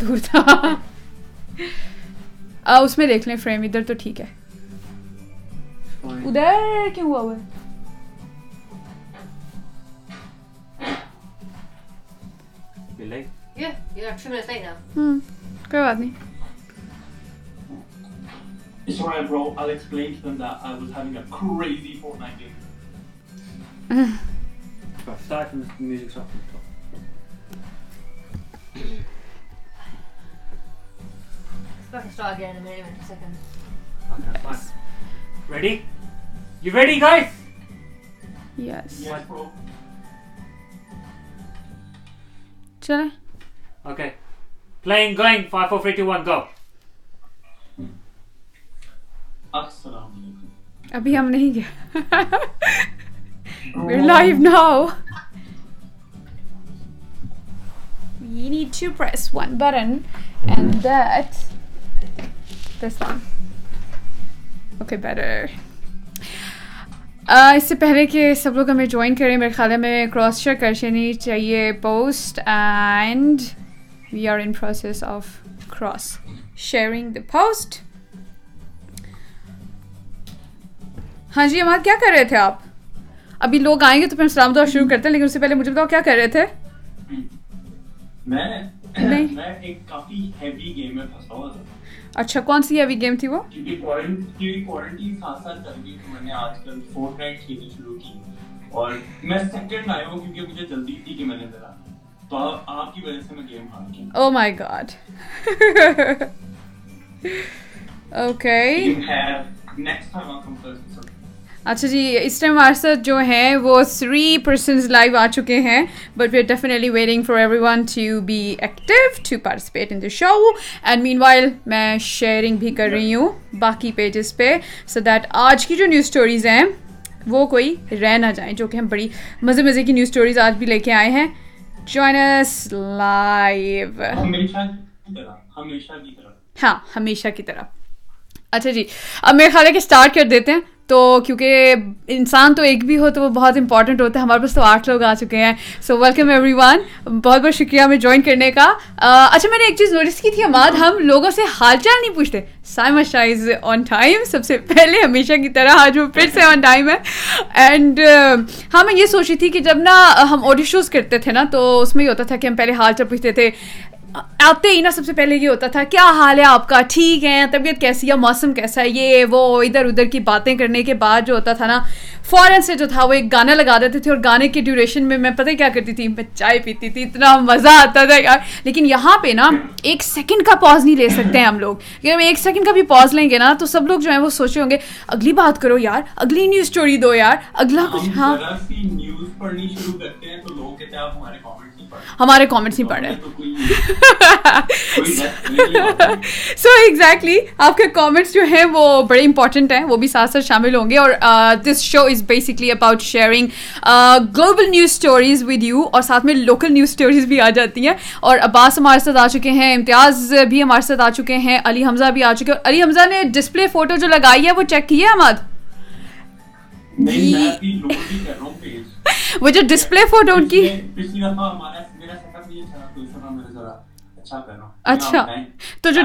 دور تھا اس میں دیکھ لیں فریم ادھر تو ٹھیک ہے ادھر کیوں ہوا ہوا ہے کوئی بات نہیں Sorry, bro. I'll explain to them that I was having a crazy Fortnite game. Start from the music off the top. ابھی ہم نہیں گئے live now net test one burn this one better. Uh, اس سے پہلے کہ سب لوگ ہمیں جوائن کریں میرے خیال میں کراس شیئر کر چینی چاہیے post and we are in process of cross sharing the post ہاں جی ہمارا کیا کر رہے تھے آپ؟ ابھی لوگ آئیں گے تو پھر سلام دعا شروع کرتے ہیں لیکن اس سے پہلے مجھے بتاؤ کیا کر رہے تھے؟ میں نہیں ایک کافی ہیوی گیم میں پھنسا ہوا تھا۔ اچھا کون سی ہیوی گیم تھی وہ؟ کیونکہ کوارنٹین ساتھ ساتھ چل گئی تو میں نے آج کل فورٹ نائٹ کھیلنی شروع کی۔ اور میں سیکنڈ آیا ہوں کیونکہ مجھے جلدی تھی کہ میں نے ذرا تو آپ کی وجہ سے میں گیم ہار گیا۔ او my god okay next time اچھا جی اس ٹائم ہمارے ساتھ جو ہیں وہ تھری پرسنز لائیو آ چکے ہیں but we are definitely waiting for everyone to be active to participate in the show and meanwhile میں شیئرنگ بھی کر رہی ہوں باقی پیجز پہ سو دیٹ آج کی جو نیوز اسٹوریز ہیں وہ کوئی رہ نہ جائیں جو کہ ہم بڑی مزے مزے کی نیوز اسٹوریز آج بھی لے کے آئے ہیں۔ جوائنس لائیو ہاں ہمیشہ کی طرح۔ اچھا جی اب میرے خیال ہے کہ اسٹارٹ کر دیتے ہیں۔ تو کیونکہ انسان تو ایک بھی ہو تو وہ بہت امپورٹنٹ ہوتا ہے۔ ہمارے پاس تو آٹھ لوگ آ چکے ہیں۔ سو ویلکم ایوری ون بہت بہت شکریہ ہمیں جوائن کرنے کا۔ اچھا میں نے ایک چیز نوٹس کی تھی ہماد ہم لوگوں سے حال چال نہیں پوچھتے۔ سائما شاہ از آن ٹائم سب سے پہلے ہمیشہ کی طرح آج وہ پھر سے آن ٹائم ہے۔ اینڈ ہاں میں یہ سوچی تھی کہ جب نا ہم آڈیو شوز کرتے تھے نا، تو اس میں یہ ہوتا تھا کہ ہم پہلے حال چال پوچھتے تھے۔ آتے ہی نا، سب سے پہلے یہ ہوتا تھا، کیا حال ہے آپ کا؟ ٹھیک ہے طبیعت کیسی ہے؟ موسم کیسا ہے؟ یہ، وہ، ادھر ادھر کی باتیں کرنے کے بعد جو ہوتا تھا نا، فوراً سے جو تھا، وہ ایک گانا لگا دیتے تھے اور گانے کے ڈیوریشن میں میں پتہ کیا کرتی تھی، میں چائے پیتی تھی، اتنا مزہ آتا تھا یار۔ لیکن یہاں پہ نا، ایک سیکنڈ کا پاز نہیں لے سکتے ہیں ہم لوگ۔ کہ ہم ایک سیکنڈ کا بھی پاز لیں گے نا، تو سب لوگ جو ہیں وہ سوچے ہوں گے، اگلی بات کرو یار، اگلی نیوز اسٹوری دو یار، اگلا کچھ ہاں۔ ہمارے کامنٹس نہیں پڑھ رہے سو ایگزیکٹلی آپ کے کامنٹس جو ہیں وہ بڑے امپورٹنٹ ہیں. وہ بھی ساتھ ساتھ شامل ہوں گے. اور this show is basically about sharing global news stories with you اور ساتھ میں لوکل نیوز اسٹوریز بھی آ جاتی ہیں. اور عباس ہمارے ساتھ آ چکے ہیں. امتیاز بھی ہمارے ساتھ آ چکے ہیں. علی حمزہ بھی آ چکے ہیں. علی حمزہ نے ڈسپلے فوٹو جو لگائی ہے وہ چیک کی ہے احمد؟ وہ جو ڈسپلے فوٹو ان کی اچھا, اچھا۔ تو جو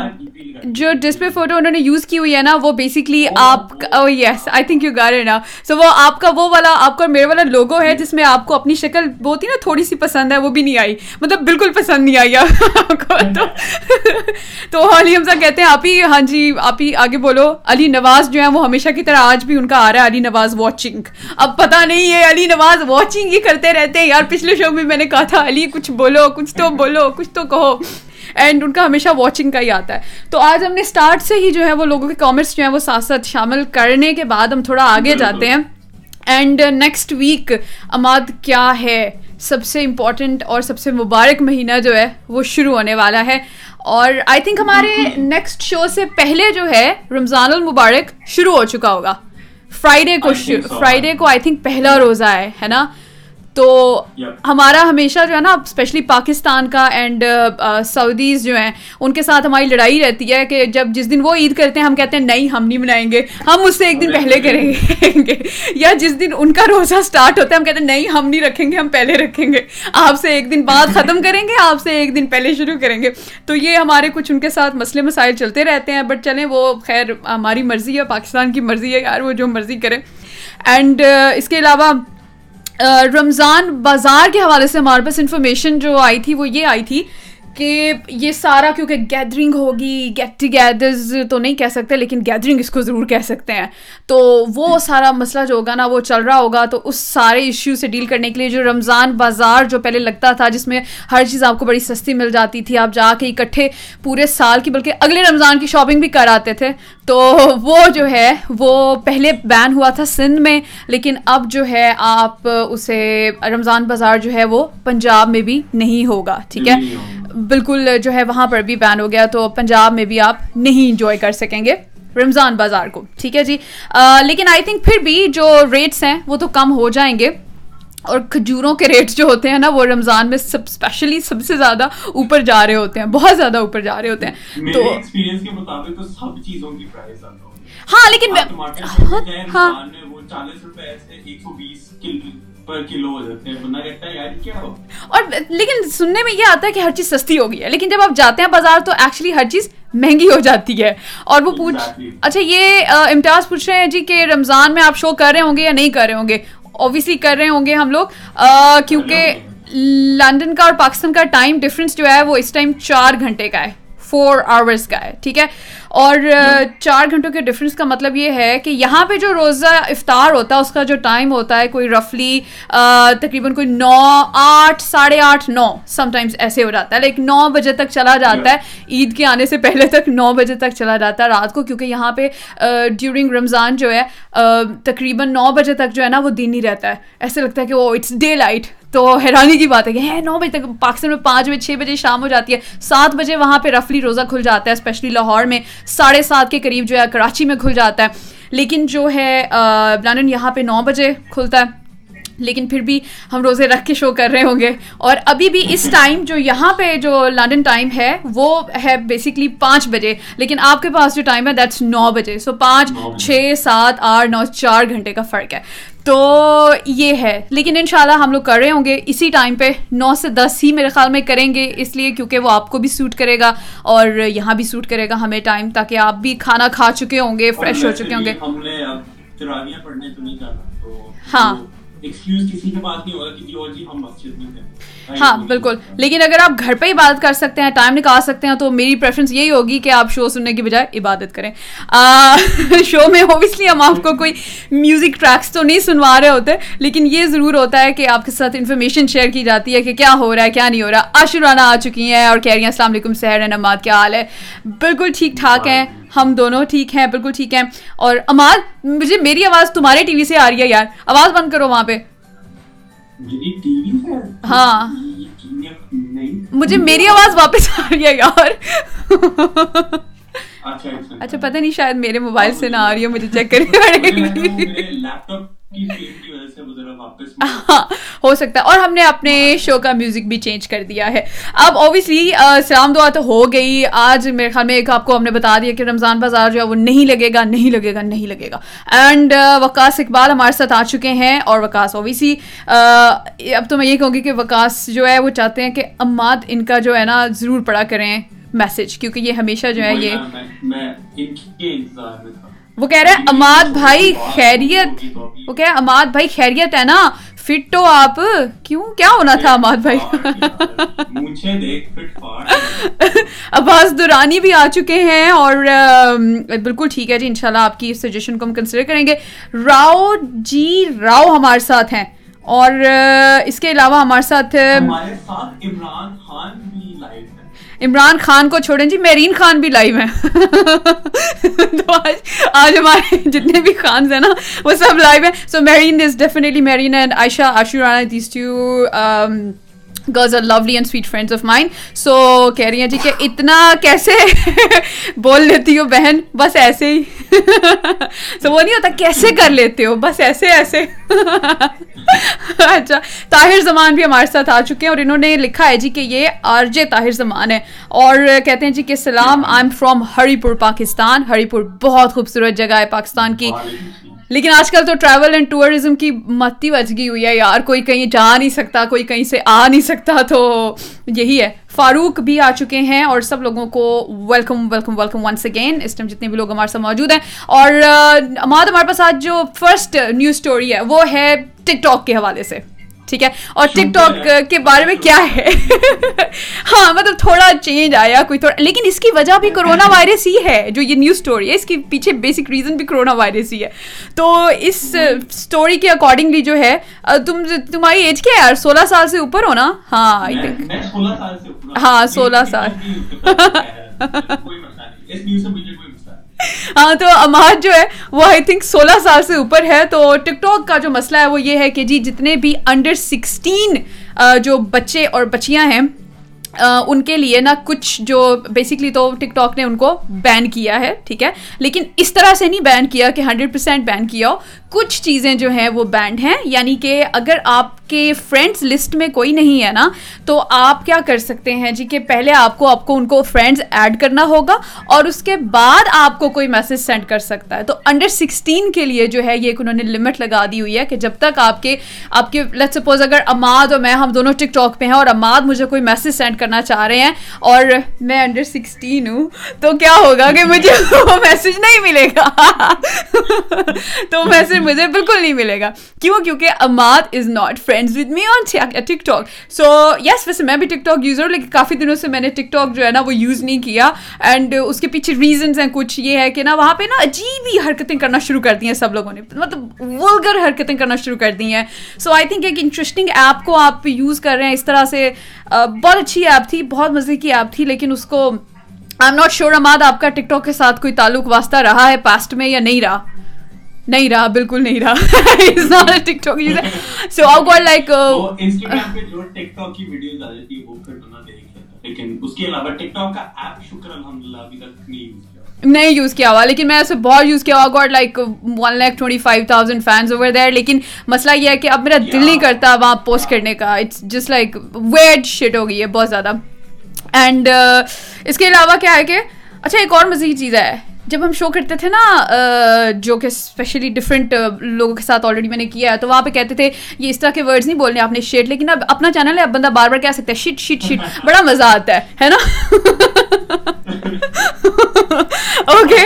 جو ڈسپلے فوٹو انہوں نے یوز کی ہوئی ہے نا وہ بیسکلی آپ یس آئی تھنک یو گار نا سو وہ آپ کا وہ والا آپ کا میرے والا لوگو ہے جس میں آپ کو اپنی شکل وہ تھی نا تھوڑی سی پسند ہے وہ بھی نہیں آئی۔ مطلب بالکل پسند نہیں آئی تو علی ہم سب کہتے ہیں آپ ہی ہاں جی آپ ہی آگے بولو۔ علی نواز جو ہے وہ ہمیشہ کی طرح آج بھی ان کا آ رہا ہے علی نواز واچنگ اب پتہ نہیں ہے علی نواز واچنگ ہی کرتے رہتے ہیں۔ یار پچھلے شو میں میں نے کہا تھا علی کچھ بولو کچھ تو بولو کچھ تو کہو۔ اینڈ ان کا ہمیشہ واچنگ کا ہی آتا ہے۔ تو آج ہم نے اسٹارٹ سے ہی جو ہے وہ لوگوں کے کامنٹس جو ہیں وہ ساتھ ساتھ شامل کرنے کے بعد ہم تھوڑا آگے جاتے ہیں۔ اینڈ نیکسٹ ویک اماد کیا ہے؟ سب سے امپورٹنٹ اور سب سے مبارک مہینہ جو ہے وہ شروع ہونے والا ہے۔ اور آئی تھنک ہمارے نیکسٹ شو سے پہلے جو ہے رمضان المبارک شروع ہو چکا ہوگا۔ فرائیڈے کو فرائیڈے کو آئی تھنک پہلا روزہ ہے ہے نا؟ تو. ہمارا ہمیشہ جو ہے نا اسپیشلی پاکستان کا اینڈ سعودیز جو ہیں ان کے ساتھ ہماری لڑائی رہتی ہے کہ جب جس دن وہ عید کرتے ہیں ہم کہتے ہیں نہیں ہم نہیں منائیں گے ہم اس سے ایک دن پہلے کریں گے۔ یا جس دن ان کا روزہ اسٹارٹ ہوتا ہے ہم کہتے ہیں نہیں ہم نہیں رکھیں گے ہم پہلے رکھیں گے۔ آپ سے ایک دن بعد ختم کریں گے آپ سے ایک دن پہلے شروع کریں گے۔ تو یہ ہمارے کچھ ان کے ساتھ مسئلے مسائل چلتے رہتے ہیں بٹ چلیں وہ خیر ہماری مرضی ہے پاکستان کی مرضی ہے یار وہ جو مرضی کریں اینڈ اس کے علاوہ رمضان بازار کے حوالے سے ہمارے پاس انفارمیشن جو آئی تھی وہ یہ آئی تھی کہ یہ سارا کیونکہ گیدرنگ ہوگی گیٹ ٹوگیدرز تو نہیں کہہ سکتے لیکن گیدرنگ اس کو ضرور کہہ سکتے ہیں۔ تو وہ سارا مسئلہ جو ہوگا نا وہ چل رہا ہوگا تو اس سارے ایشو سے ڈیل کرنے کے لیے جو رمضان بازار جو پہلے لگتا تھا جس میں ہر چیز آپ کو بڑی سستی مل جاتی تھی، آپ جا کے اکٹھے پورے سال کی بلکہ اگلے رمضان کی شاپنگ بھی کر آتے تھے۔ تو وہ جو ہے وہ پہلے بین ہوا تھا سندھ میں، لیکن اب جو ہے آپ اسے رمضان بازار جو ہے وہ پنجاب میں بھی نہیں ہوگا، ٹھیک ہے؟ بالکل جو ہے وہاں پر بھی بین ہو گیا تو پنجاب میں بھی آپ نہیں انجوائے کر سکیں گے رمضان بازار کو۔ ٹھیک ہے جی؟ لیکن آئی تھنک پھر بھی جو ریٹس ہیں وہ تو کم ہو جائیں گے۔ اور کھجوروں کے ریٹس جو ہوتے ہیں نا وہ رمضان میں سب اسپیشلی سب سے زیادہ اوپر جا رہے ہوتے ہیں بہت زیادہ اوپر جا رہے ہوتے ہیں۔ تو سب چیزوں کی پرائز ہاں لیکن خریدنے جائیں ہاں اور لیکن سننے میں یہ آتا ہے کہ ہر چیز سستی ہو گئی ہے لیکن جب آپ جاتے ہیں بازار تو ایکچولی ہر چیز مہنگی ہو جاتی ہے۔ اور وہ پوچھ. اچھا یہ امتیاز پوچھ رہے ہیں جی کہ رمضان میں آپ شو کر رہے ہوں گے یا نہیں کر رہے ہوں گے؟ اوبیسلی کر رہے ہوں گے ہم لوگ۔ کیونکہ لنڈن کا اور پاکستان کا ٹائم ڈفرینس جو ہے وہ اس ٹائم چار گھنٹے کا ہے۔ فور آورس کا ہے ٹھیک ہے؟ اور چار گھنٹوں کے ڈفرینس کا مطلب یہ ہے کہ یہاں پہ جو روزہ افطار ہوتا ہے اس کا جو ٹائم ہوتا ہے کوئی رفلی تقریباً کوئی نو آٹھ ساڑھے آٹھ نو سم ٹائمس ایسے ہو جاتا ہے۔ لیکن نو بجے تک چلا جاتا ہے عید کے آنے سے پہلے تک نو بجے تک چلا جاتا ہے رات کو کیونکہ یہاں پہ ڈیورنگ رمضان جو ہے تقریباً نو بجے تک جو ہے نا وہ دن ہی رہتا ہے۔ ایسے لگتا ہے کہ وہ اٹس ڈے لائٹ تو حیرانی کی بات ہے کہ ہے، نو بجے تک پاکستان میں پانچ بجے، چھ بجے شام ہو جاتی ہے۔ سات بجے وہاں پہ رفلی روزہ کھل جاتا ہے اسپیشلی لاہور میں۔ ساڑھے سات کے قریب جو ہے، کراچی میں کھل جاتا ہے۔ لیکن جو ہے لندن یہاں پہ نو بجے کھلتا ہے۔ لیکن پھر بھی ہم روزے رکھ کے شو کر رہے ہوں گے۔ اور ابھی بھی اس ٹائم جو یہاں پہ جو لنڈن ٹائم ہے وہ ہے بیسکلی پانچ بجے۔ لیکن آپ کے پاس جو ٹائم ہے دیٹس نو بجے۔ سو پانچ۔ چھ سات آٹھ نو چار گھنٹے کا فرق ہے۔ تو یہ ہے۔ لیکن انشاءاللہ ہم لوگ کر رہے ہوں گے۔ اسی ٹائم پہ نو سے دس ہی میرے خیال میں کریں گے۔ اس لیے کیونکہ وہ آپ کو بھی سوٹ کرے گا اور یہاں بھی سوٹ کرے گا ہمیں ٹائم تاکہ آپ بھی کھانا کھا چکے ہوں گے فریش ہو چکے ہوں گے۔ ہاں۔ ایکسکیوز کسی کے پاس نہیں ہوگا اور جی ہم مسجد میں تھے ہاں بالکل۔ لیکن اگر آپ گھر پہ عبادت کر سکتے ہیں ٹائم نکال سکتے ہیں تو میری پریفرنس یہی ہوگی کہ آپ شو سننے کی بجائے عبادت کریں۔ شو میں اوبیسلی ہم آپ کو کوئی میوزک ٹریکس تو نہیں سنوا رہے ہوتے لیکن یہ ضرور ہوتا ہے کہ آپ کے ساتھ انفارمیشن شیئر کی جاتی ہے کہ کیا ہو رہا ہے کیا نہیں ہو رہا۔ آشرانا آ چکی ہیں اور کہہ رہی ہیں السلام علیکم سحر نماد کیا حال ہے؟ بالکل ٹھیک ٹھاک ہیں۔ ہم دونوں ٹھیک ہیں بالکل ٹھیک ہیں۔ اور اماد مجھے میری آواز تمہارے ٹی وی سے آ رہی ہے یار۔ آواز بند کرو وہاں پہ۔ ہے۔ ہاں۔ مجھے میری آواز واپس آ رہی ہے یار۔ اچھا اچھا۔ پتہ نہیں شاید میرے موبائل سے نہ آ رہی ہو مجھے چیک کرنی پڑے گی۔ ہاں ہو سکتا ہے۔ اور ہم نے اپنے شو کا میوزک بھی چینج کر دیا ہے۔ اب اوبیسلی سلام دعا تو ہو گئی۔ آج میرے خیال میں ایک آپ کو ہم نے بتا دیا کہ رمضان بازار جو ہے وہ نہیں لگے گا نہیں لگے گا نہیں لگے گا۔ اینڈ وکاس اقبال ہمارے ساتھ آ چکے ہیں اور وکاس اوبیسلی اب تو میں یہ کہوں گی کہ وکاس جو ہے وہ چاہتے ہیں کہ اماد ان کا جو ہے نا ضرور پڑھا کریں میسج کیونکہ یہ ہمیشہ جو ہے یہ وہ کہہ رہے ہیں اماد بھائی خیریت. وہ کہہ رہے اماد بھائی خیریت ہے نا؟ فٹ ہو آپ. کیوں؟ کیا ہونا تھا اماد بھائی؟ عباس دورانی بھی آ چکے ہیں اور بالکل ٹھیک ہے جی انشاءاللہ آپ کی سجیشن کو ہم کنسیڈر کریں گے۔ راؤ جی راؤ ہمارے ساتھ ہیں اور اس کے علاوہ ہمارے ساتھ ہمارے ساتھ عمران خان کو چھوڑیں۔ جی میرین خان بھی لائیو ہیں۔ تو آج آج ہمارے جتنے بھی خانز ہیں نا، وہ سب لائیو ہیں۔ So Mareen is definitely Mareen and Ayesha Ashu Rana these two girls are lovely and sweet friends of mind so کہہ رہی ہیں جی کہ اتنا کیسے بول لیتی ہو بہن؟ بس ایسے ہی۔ تو وہ نہیں ہوتا کیسے کر لیتے ہو بس ایسے ایسے اچھا طاہر زمان بھی ہمارے ساتھ آ چکے ہیں اور انہوں نے لکھا ہے جی کہ یہ آر جے طاہر زمان ہے اور کہتے ہیں جی کہ سلام آئی ایم فرام ہری پور پاکستان ہری پور بہت خوبصورت جگہ ہے پاکستان کی لیکن آج کل تو ٹریول اینڈ ٹورزم کی متی بچگی ہوئی ہے، یار، کوئی کہیں جا نہیں سکتا، کوئی کہیں سے آ نہیں سکتا، تو یہی ہے۔ فاروق بھی آ چکے ہیں اور سب لوگوں کو welcome welcome welcome once again اس ٹائم جتنے بھی لوگ ہمارے ساتھ موجود ہیں۔ اور اماد، ہمارے پاس آج جو فرسٹ نیوز اسٹوری ہے، وہ ہے ٹک ٹاک کے حوالے سے۔ ٹھیک ہے؟ اور ٹک ٹاک کے بارے میں کیا ہے؟ ہاں مطلب تھوڑا چینج آیا کوئی تھوڑا لیکن اس کی وجہ بھی کرونا وائرس ہی ہے جو یہ نیو اسٹوری ہے اس کے پیچھے بیسک ریزن بھی کرونا وائرس ہی ہے۔ تو اس اسٹوری کے اکارڈنگلی جو ہے تم تمہاری ایج کیا ہے یار؟ سولہ سال سے اوپر ہو نا؟ ہاں آئی تھنک ہاں سولہ سال۔ ہاں تو اماد جو ہے، وہ آئی تھنک سولہ سال سے اوپر ہے۔ تو ٹک ٹاک کا جو مسئلہ ہے، وہ یہ ہے کہ جی جتنے بھی انڈر سکسٹین جو بچے اور بچیاں ہیں ان کے لیے نا کچھ جو بیسکلی تو ٹک ٹاک نے ان کو بین کیا ہے، ٹھیک ہے؟ لیکن اس طرح سے نہیں بین کیا کہ ہنڈریڈ پرسینٹ بین کیا ہو۔ کچھ چیزیں جو ہیں وہ بینڈ ہیں یعنی کہ اگر آپ کے فرینڈس لسٹ میں کوئی نہیں ہے نا، تو آپ کیا کر سکتے ہیں جی کہ پہلے آپ کو آپ کو ان کو فرینڈس ایڈ کرنا ہوگا اور اس کے بعد آپ کو کوئی میسج سینڈ کر سکتا ہے۔ تو انڈر سکسٹین کے لیے جو ہے، یہ ایک انہوں نے لمٹ لگا دی ہوئی ہے کہ جب تک آپ کے آپ کے لیٹ سپوز اگر اماد اور میں، ہم دونوں ٹک ٹاک پہ ہیں اور اماد مجھے کوئی میسج سینڈ کرنا چاہ رہے ہیں اور میں انڈر سکسٹین ہوں، تو کیا ہوگا کہ مجھے وہ میسج نہیں ملے گا۔ تو میسج مجھے بالکل نہیں ملے گا۔ کیوں؟ کیونکہ Imad is not friends with me on TikTok so yes ویسے میں بھی ٹک ٹاک یوزر ہوں، لیکن کافی دنوں سے میں نے ٹک ٹاک جو ہے نا، وہ یوز نہیں کیا۔ اینڈ اس کے پیچھے ریزنس ہیں، کچھ یہ ہے کہ نا، وہاں پہ نا عجیب ہی حرکتیں کرنا شروع کر دی ہیں سب لوگوں نے۔ مطلب ولگر حرکتیں کرنا شروع کر دی ہیں۔ سو آئی تھنک ایک انٹرسٹنگ ایپ کو آپ یوز کر رہے ہیں۔ اس طرح سے uh, بہت اچھی ایپ تھی، بہت مزے کی ایپ تھی، لیکن اس کو I am not sure Imad آپ کا ٹک ٹاک کے ساتھ کوئی تعلق واسطہ رہا ہے پاسٹ میں یا نہیں رہا۔ نہیں رہا بالکل نہیں رہا۔ TikTok user so like Instagram پہ جو ٹک ٹاک کی ویڈیوز آ جاتی ہے وہ پھر بنا لیکن اس کے علاوہ ٹک ٹاک کا ایپ شکر الحمدللہ ابھی تک نہیں یوز نہیں یوز کیا ہوا لیکن میں اسے بہت یوز کیا ہوا۔ Got like one lakh twenty five thousand fans over there لیکن مسئلہ یہ ہے کہ اب میرا دل نہیں کرتا وہاں پوسٹ کرنے کا۔ It's just like weed shut ہو گئی ہے بہت زیادہ۔ اینڈ uh, اس کے علاوہ کیا ہے کہ اچھا ایک اور مزید چیز ہے۔ جب ہم شو کرتے تھے نا جو کہ اسپیشلی ڈفرینٹ لوگوں کے ساتھ آلریڈی میں نے کیا ہے، تو وہاں پہ کہتے تھے، یہ اس طرح کے ورڈز نہیں بولنے، آپ نے شیٹ لیکن اب اپنا چینل ہے، اب بندہ بار بار کہہ سکتا ہے شٹ شیٹ شیٹ بڑا مزہ آتا ہے ہے نا؟ اوکے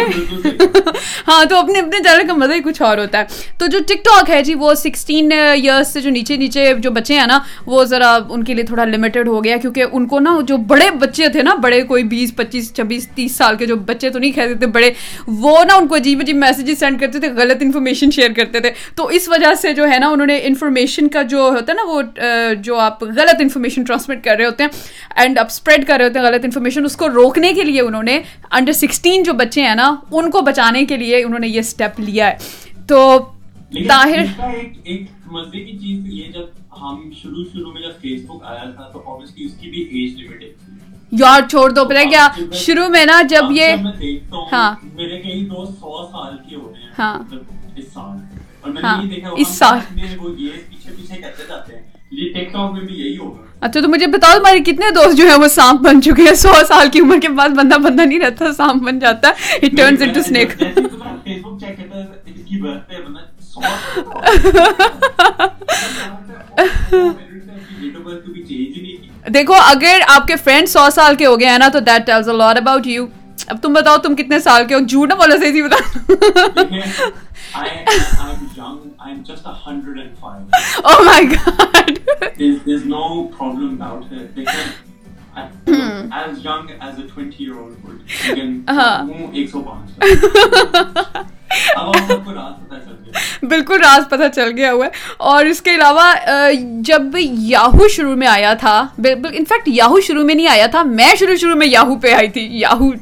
ہاں تو اپنے اپنے چینل کا مزہ ہی کچھ اور ہوتا ہے۔ تو جو ٹک ٹاک ہے جی وہ سکسٹین ایئرس سے جو نیچے نیچے جو بچے ہیں نا، وہ ذرا ان کے لیے تھوڑا لمیٹڈ ہو گیا کیونکہ ان کو نا جو بڑے بچے تھے نا، بڑے کوئی بیس، پچیس، چھبیس، تیس سال کے جو بچے تو نہیں کہتے تھے بڑے، وہ نا ان کو عجیب عجیب میسیجز سینڈ کرتے تھے، غلط انفارمیشن شیئر کرتے تھے۔ تو اس وجہ سے جو ہے نا، انہوں نے انفارمیشن کا جو ہوتا ہے نا، وہ جو آپ غلط انفارمیشن ٹرانسمٹ کر رہے ہوتے ہیں اینڈ آپ اسپریڈ کر رہے ہوتے ہیں غلط انفارمیشن اس کو روکنے کے لیے انہوں نے انڈر سکسٹین جو بچے بچے ہیں نا ان کو بچانے کے لیے انہوں نے یہ اسٹیپ لیا ہے۔ تو طاہر مزے کی چیز یہ جب ہم شروع شروع میں جب فیس بک آیا تھا تو obviously اس کی بھی ایج ہے۔ یار چھوڑ دو پتہ کیا؟ شروع میں نا جب یہ ہاں۔ میرے کئی دوست سو سال کے ہو گئے ہیں ہاں۔ مطلب اس سال۔ اور میں نے ہاں۔ یہ دیکھا اس سال۔ وہ یہ پیچھے پیچھے کرتے جاتے ہیں۔ ہوگا۔ اچھا تو مجھے بتاؤ تمہارے کتنے دوست جو ہیں وہ سانپ بن چکے ہیں۔ سو سال کی عمر کے بعد بندہ بندہ نہیں رہتا سانپ بن جاتا ہے۔ دیکھو اگر آپ کے فرینڈ سو سال کے ہو گئے ہیں نا تو that tells a about you اب تم بتاؤ تم کتنے سال کے ہو؟ جھوٹ نہ بولو سے بتاؤ۔ just 105. Oh my god! there's, there's no problem about it because I, as young as a 20 year old would, vegan, uh-huh. no eggs or بالکل راز پتہ چل گیا ہوا ہے۔ اور اس کے علاوہ جب یاہو شروع میں آیا تھا انفیکٹ یاہو شروع میں نہیں آیا تھا، میں شروع شروع میں یاہو پہ آئی تھی۔ یاہو،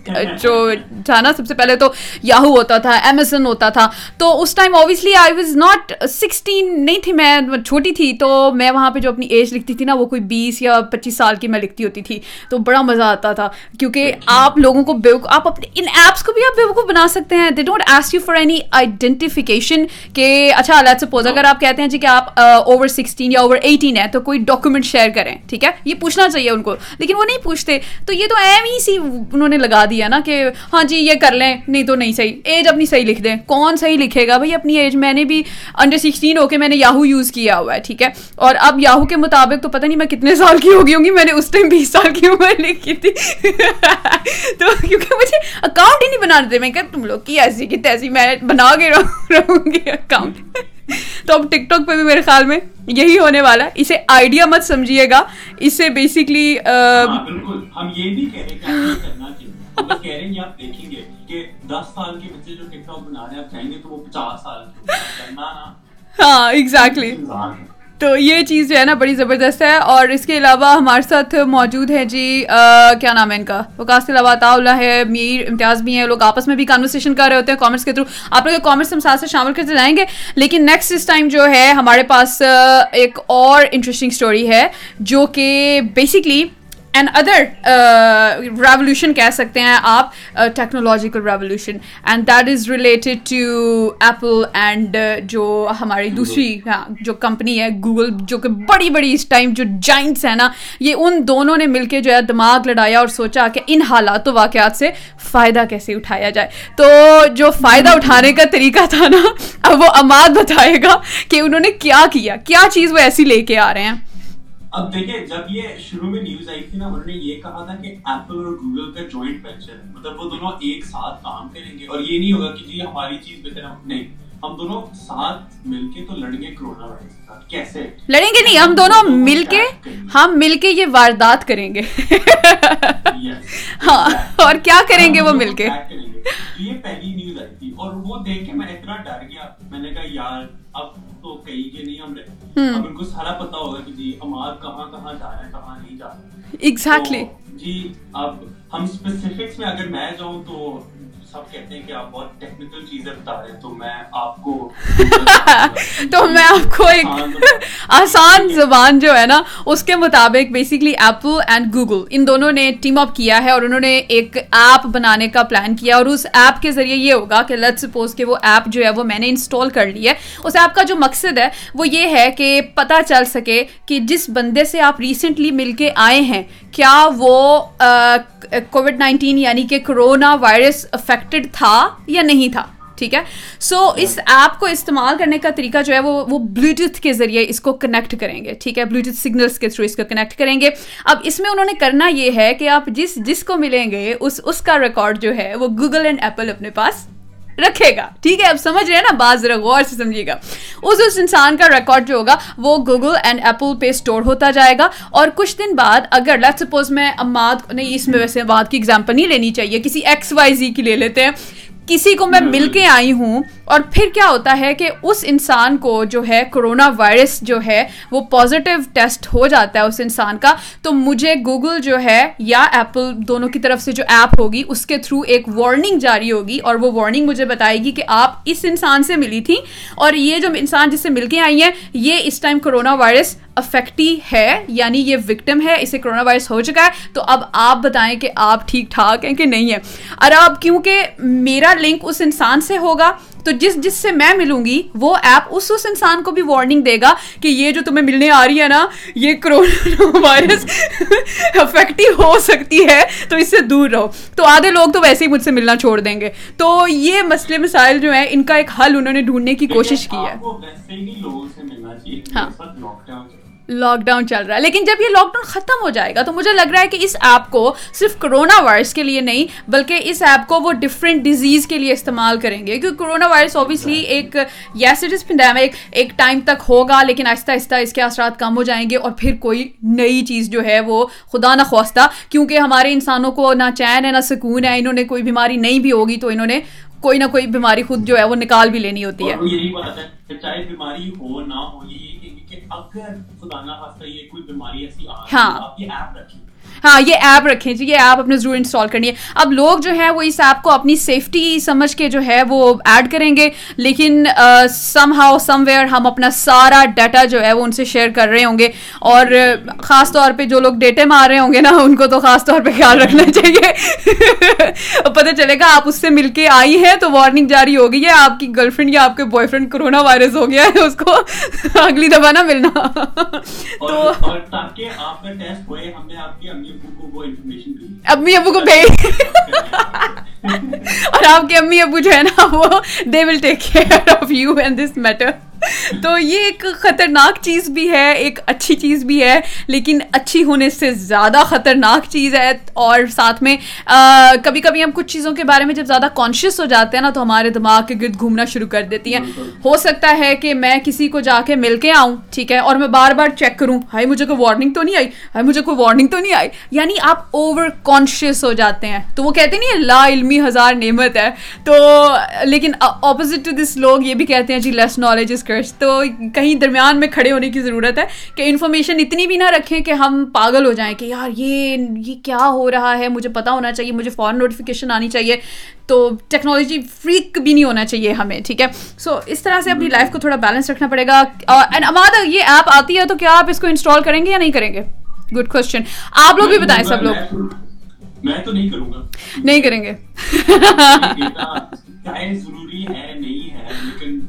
جو تھا نا سب سے پہلے تو یاہو ہوتا تھا امیزون ہوتا تھا۔ تو اس time obviously I was not sixteen نہیں تھی، میں چھوٹی تھی۔ تو میں وہاں پہ جو اپنی ایج لکھتی تھی نا، وہ کوئی بیس یا پچیس سال کی میں لکھتی ہوتی تھی۔ تو بڑا مزہ آتا تھا۔ کیونکہ آپ لوگوں کو بے آپ اپنے ان ایپس کو بھی آپ بیوقوف بنا سکتے ہیں۔ They don't ask you for for any identification کہ اچھا لیٹ سپوز اگر آپ کہتے ہیں جی کہ آپ اوور سکسٹین یا اوور ایٹین ہے تو کوئی ڈاکومنٹ شیئر کریں، ٹھیک ہے؟ یہ پوچھنا چاہیے ان کو، لیکن وہ نہیں پوچھتے۔ تو یہ تو ایم ہی سی انہوں نے لگا دیا نا کہ ہاں جی یہ کر لیں، نہیں تو نہیں صحیح۔ ایج اپنی صحیح لکھ دیں۔ کون صحیح لکھے گا؟ بھائی، اپنی ایج میں نے بھی انڈر سکسٹین ہو کے میں نے یاہو یوز کیا ہوا ہے، ٹھیک ہے؟ اور اب یاہو کے مطابق تو پتہ نہیں میں کتنے سال کی ہوگی ہوں گی۔ میں نے اس ٹائم بیس سال کی عمر لکھی تھی۔ تو کیونکہ مجھے اکاؤنٹ ہی نہیں بنانے تھے میں کہ تم لوگ کی ایسی کی تیسی، میں بنا کے رہوں گی اکاؤنٹ تو اب ٹک ٹاک پہ بھی میرے خیال میں یہی ہونے والا ہے۔ اسے آئیڈیا مت سمجھیے گا۔ اس سے بیسکلی ہم یہ نہیں کہہ رہے کہ کرنا چاہیے۔ بس کہہ رہے ہیں آپ دیکھیں گے کہ دس سال کے بچے جو ٹک ٹاک بنا رہے ہیں آپ چاہیں گے تو وہ پچاس سال کے کرنا نا۔ ہاں ایگزیکٹلی تو یہ چیز جو ہے نا بڑی زبردست ہے اور اس کے علاوہ ہمارے ساتھ موجود ہے جی کیا نام ہے ان کا؟ وکاس کے علاوہ اللہ ہے، میر امتیاز بھی ہیں، لوگ آپس میں بھی کانورسیشن کر رہے ہوتے ہیں کامنٹس کے تھرو آپ لوگ کامنٹس ہم ساتھ سے شامل کرتے جائیں گے۔ لیکن نیکسٹ اس ٹائم جو ہے، ہمارے پاس ایک اور انٹرسٹنگ اسٹوری ہے جو کہ بیسکلی اینڈ ادر ریولیوشن کہہ سکتے ہیں آپ technological revolution and that is related to Apple and جو ہماری دوسری ہاں جو کمپنی ہے گوگل جو کہ بڑی بڑی اس ٹائم جو جائنٹس ہیں نا یہ ان دونوں نے مل کے جو ہے دماغ لڑایا اور سوچا کہ ان حالات و واقعات سے فائدہ کیسے اٹھایا جائے. تو جو فائدہ اٹھانے کا طریقہ تھا نا اب وہ اماد بتائے گا کہ انہوں نے کیا کیا. کیا چیز وہ ایسی لے کے آ رہے ہیں؟ اب دیکھیں، جب یہ شروع میں نیوز آئی تھی نا، انہوں نے یہ کہا تھا کہ ایپل اور گوگل کا جوائنٹ وینچر ہے۔ مطلب وہ دونوں ایک ساتھ کام کریں گے اور یہ نہیں ہوگا کہ جی ہماری چیز بہتر نہیں۔ ہم دونوں ساتھ مل کے تو لڑیں گے کرونا وائرس کیسے؟ لڑیں گے نہیں ہم دونوں مل کے ہم مل کے یہ واردات کریں گے۔ ہاں اور کیا کریں گے وہ مل کے؟ یہ پہلی نیوز آئی تھی اور وہ دیکھ کے میں اتنا ڈر گیا۔ میں نے کہا یار اب تو کہیں کے نہیں ہم اب ان کو سارا پتا ہوگا کہ جی کہاں کہاں جا رہے ہیں کہاں نہیں جا ایگزیکٹلی جی اب ہم اسپیسیفکس میں اگر میں جاؤں تو سب کہتے ہیں کہ آپ بہت ٹیکنیکل چیزیں بتا رہے ہیں تو میں آپ کو تو میں آپ کو ایک آسان زبان جو ہے نا اس کے مطابق بیسکلی ایپل اینڈ گوگل ان دونوں نے ٹیم اپ کیا ہے اور انہوں نے ایک ایپ بنانے کا پلان کیا اور اس ایپ کے ذریعے یہ ہوگا کہ لیٹ سپوز کہ وہ ایپ جو ہے وہ میں نے انسٹال کر لی ہے۔ اس ایپ کا جو مقصد ہے وہ یہ ہے کہ پتہ چل سکے کہ جس بندے سے آپ ریسنٹلی مل کے آئے ہیں کیا وہ کووڈ نائنٹین یعنی کہ کرونا وائرس افیکٹڈ تھا یا نہیں تھا ٹھیک ہے سو اس ایپ کو استعمال کرنے کا طریقہ جو ہے وہ وہ بلوٹوتھ کے ذریعے اس کو کنیکٹ کریں گے ٹھیک ہے بلوٹوتھ سگنلس کے تھرو اس کو کنیکٹ کریں گے اب اس میں انہوں نے کرنا یہ ہے کہ آپ جس جس کو ملیں گے اس اس کا ریکارڈ جو ہے وہ گوگل اینڈ ایپل اپنے پاس رکھے گا۔ ٹھیک ہے، اب سمجھ رہے ہیں نا بعض ذرا غور سے سمجھیے گا۔ اس اس انسان کا ریکارڈ جو ہوگا، وہ گوگل اینڈ ایپل پہ اسٹور ہوتا جائے گا۔ اور کچھ دن بعد اگر لیٹ سپوز میں اماد، نہیں، اس میں ویسے اماد کی ایگزامپل نہیں لینی چاہیے، کسی ایکس وائی زی کی لے لیتے ہیں۔ کسی کو میں مل کے آئی ہوں اور پھر کیا ہوتا ہے کہ اس انسان کو جو ہے کرونا وائرس جو ہے وہ پازیٹیو ٹیسٹ ہو جاتا ہے اس انسان کا، تو مجھے گوگل جو ہے یا ایپل دونوں کی طرف سے جو ایپ ہوگی، اس کے تھرو ایک وارننگ جاری ہوگی اور وہ وارننگ مجھے بتائے گی کہ آپ اس انسان سے ملی تھی اور یہ جو انسان جس سے مل کے آئی ہیں، یہ اس ٹائم کرونا وائرس افیکٹی ہے یعنی یہ وکٹم ہے، اسے کرونا وائرس ہو چکا ہے۔ تو اب آپ بتائیں کہ آپ ٹھیک ٹھاک ہیں کہ نہیں ہے اور اب کیونکہ میرا لنک اس انسان سے ہوگا تو جس جس سے میں ملوں گی وہ ایپ اس اس انسان کو بھی وارننگ دے گا کہ یہ جو تمہیں ملنے آ رہی ہے نا یہ کرونا وائرس افیکٹو ہو سکتی ہے تو اس سے دور رہو۔ تو آدھے لوگ تو ویسے ہی مجھ سے ملنا چھوڑ دیں گے۔ تو یہ مسئلے مسائل جو ہیں ان کا ایک حل انہوں نے ڈھونڈنے کی کوشش کی ہے۔ ہاں۔ لاک ڈاؤن چل رہا ہے۔ لیکن جب یہ لاک ڈاؤن ختم ہو جائے گا تو مجھے لگ رہا ہے کہ اس ایپ کو صرف کرونا وائرس کے لیے نہیں بلکہ اس ایپ کو وہ ڈفرینٹ ڈیزیز کے لیے استعمال کریں گے۔ کیونکہ کرونا وائرس اوبیسلی ایک یس اٹ از پینڈیمک ایک ٹائم تک ہوگا لیکن آہستہ آہستہ اس کے اثرات کم ہو جائیں گے اور پھر کوئی نئی چیز جو ہے وہ خدا نہ خواستہ کیونکہ ہمارے انسانوں کو نہ چین ہے نہ سکون ہے انہوں نے کوئی بیماری نہیں بھی ہوگی تو انہوں نے کوئی نہ کوئی بیماری خود جو ہے وہ نکال بھی لینی ہوتی ہے۔ یہی بات ہے چاہے بیماری ہو نہ ہو یہ اگر خدا نہ خاصہ یہ کوئی بیماری ایسی ہاں۔ آپ یہ ایپ رکھیں۔ ہاں یہ ایپ رکھیں جی یہ ایپ اپنے ضرور انسٹال کرنی ہے۔ اب لوگ جو ہے وہ اس ایپ کو اپنی سیفٹی سمجھ کے جو ہے، وہ ایڈ کریں گے۔ لیکن سم ہاؤ سم ویئر ہم اپنا سارا ڈیٹا جو ہے، وہ ان سے شیئر کر رہے ہوں گے۔ اور، خاص طور پہ جو لوگ ڈیٹے مار رہے ہوں گے نا، ان کو تو خاص طور پہ خیال رکھنا چاہیے۔ پتہ چلے گا، آپ اس سے مل کے آئی ہیں تو وارننگ جاری ہو گئی ہے۔ آپ کی گرل فرینڈ یا آپ کے بوائے فرینڈ کرونا وائرس ہو گیا ہے، اس کو اگلی دفعہ نہ ملنا۔ تو امی ابو کو بھیج اور آپ کے امی ابو جو ہے نا وہ they will take care of you and this matter تو یہ ایک خطرناک چیز بھی ہے ایک اچھی چیز بھی ہے لیکن اچھی ہونے سے زیادہ خطرناک چیز ہے۔ اور ساتھ میں کبھی کبھی ہم کچھ چیزوں کے بارے میں جب زیادہ کانشیس ہو جاتے ہیں نا تو ہمارے دماغ کے گرد گھومنا شروع کر دیتی ہیں۔ ہو سکتا ہے کہ میں کسی کو جا کے مل کے آؤں ٹھیک ہے اور میں بار بار چیک کروں ہائی مجھے کوئی وارننگ تو نہیں آئی؟ ہائی مجھے کوئی وارننگ تو نہیں آئی؟ یعنی آپ اوور کانشیس ہو جاتے ہیں۔ تو وہ کہتے نہیں لا علمی ہزار نعمت ہے۔ تو لیکن اپوزٹ ٹو دس لوگ یہ بھی کہتے ہیں جی لیس نالج از کر پیشکش تو کہیں درمیان میں کھڑے ہونے کی ضرورت ہے کہ انفارمیشن اتنی بھی نہ رکھیں کہ ہم پاگل ہو جائیں کہ یار یہ یہ کیا ہو رہا ہے؟ مجھے پتہ ہونا چاہیے مجھے فوراً نوٹیفیکیشن آنی چاہیے۔ تو ٹیکنالوجی فریک بھی نہیں ہونا چاہیے ہمیں ٹھیک ہے؟ سو اس طرح سے اپنی لائف کو تھوڑا بیلنس رکھنا پڑے گا۔ uh, اینڈ اماد یہ ایپ آتی ہے تو کیا آپ اس کو انسٹال کریں گے یا نہیں کریں گے؟ گڈ کوشچن آپ لوگ بھی بتائیں سب لوگ۔ میں تو نہیں کروں گا۔ نہیں کریں گے۔ ضروری ہے نہیں ہے؟ لیکن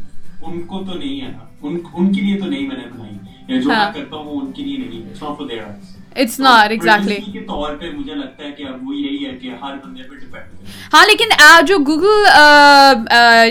ان کو تو نہیں ہے نا ان, کے لیے تو نہیں میں نے بنائی یا جو میں کرتا ہوں ان کے لیے نہیں ہے اٹس ناٹ ایگزیکٹلی ہاں لیکن جو گوگل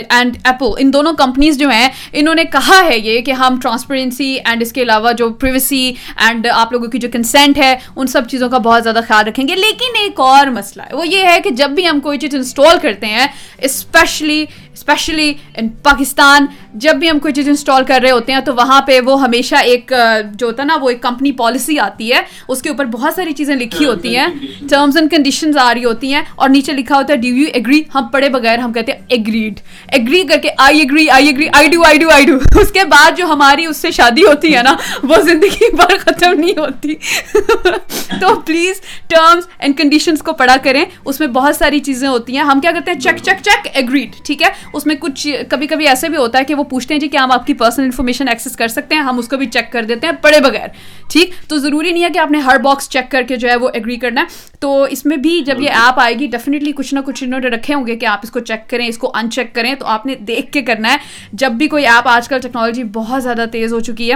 اینڈ ایپل ان دونوں کمپنیز جو ہیں انہوں نے کہا ہے یہ کہ ہم ٹرانسپیرنسی اینڈ اس کے علاوہ جو پریویسی اینڈ آپ لوگوں کی جو کنسینٹ ہے ان سب چیزوں کا بہت زیادہ خیال رکھیں گے۔ لیکن ایک اور مسئلہ ہے وہ یہ ہے کہ جب بھی ہم کوئی چیز انسٹال کرتے ہیں اسپیشلی اسپیشلی ان پاکستان جب بھی ہم کوئی چیز انسٹال کر رہے ہوتے ہیں تو وہاں پہ وہ ہمیشہ ایک جو ہوتا ہے نا وہ ایک کمپنی پالیسی آتی ہے۔ اس کے اوپر بہت ساری چیزیں لکھی ہوتی ہیں ٹرمز اینڈ کنڈیشنز آ رہی ہوتی ہیں اور نیچے لکھا ہوتا ہے ڈو یو ایگری ہم پڑھے بغیر ہم کہتے ہیں ایگریڈ ایگری کر کے I agree I agree I do I do I do اس کے بعد جو ہماری اس سے شادی ہوتی ہے نا وہ زندگی بھر ختم نہیں ہوتی۔ تو پلیز ٹرمز اینڈ کنڈیشنز کو پڑھا کریں۔ اس میں بہت ساری چیزیں ہوتی ہیں۔ ہم کیا کرتے ہیں؟ چیک چیک چیک ایگریڈ ٹھیک ہے؟ اس میں کچھ کبھی کبھی ایسے بھی ہوتا ہے کہ وہ پوچھتے ہیں جی کہ ہم آپ کی پرسنل انفارمیشن ایکسیس کر سکتے ہیں ہم اس کو بھی چیک کر دیتے ہیں پڑھے بغیر ٹھیک؟ تو ضروری نہیں ہے کہ آپ نے ہر باکس چیک کر کے جو ہے وہ ایگری کرنا ہے۔ تو اس میں بھی جب یہ ایپ آئے گی ڈیفینیٹلی کچھ نہ کچھ انہوں نے رکھے ہوں گے کہ آپ اس کو چیک کریں اس کو ان چیک کریں۔ تو آپ نے دیکھ کے کرنا ہے۔ جب بھی کوئی ایپ آج کل ٹیکنالوجی بہت زیادہ تیز ہو چکی ہے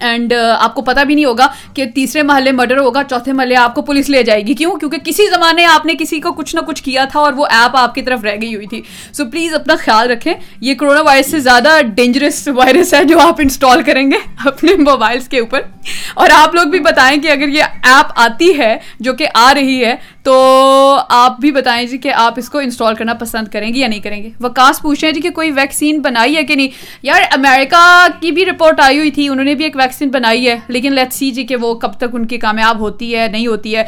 اینڈ uh, آپ کو پتہ بھی نہیں ہوگا کہ تیسرے محلے مرڈر ہوگا، چوتھے محلے آپ کو پولیس لے جائے گی۔ کیوں؟ کیونکہ کسی زمانے آپ نے کسی کو کچھ نہ کچھ کیا تھا اور وہ ایپ آپ کی طرف رہ گئی ہوئی تھی۔ سو پلیز اپنا خیال رکھیں۔ یہ کرونا وائرس سے زیادہ ڈینجرس وائرس ہے جو آپ انسٹال کریں گے اپنے موبائلس کے اوپر۔ اور آپ لوگ بھی بتائیں کہ اگر یہ ایپ آتی ہے جو کہ آ رہی ہے تو آپ بھی بتائیں جی کہ آپ اس کو انسٹال کرنا پسند کریں گے یا نہیں کریں گے؟ وکاس پوچھ رہے ہیں جی کہ کوئی ویکسین بنائی ہے کہ نہیں؟ یار امریکہ کی بھی رپورٹ آئی ہوئی تھی، انہوں نے بھی ایک ویکسین بنائی ہے، لیکن لیٹ سی جی کہ وہ کب تک ان کی کامیاب ہوتی ہے، نہیں ہوتی ہے۔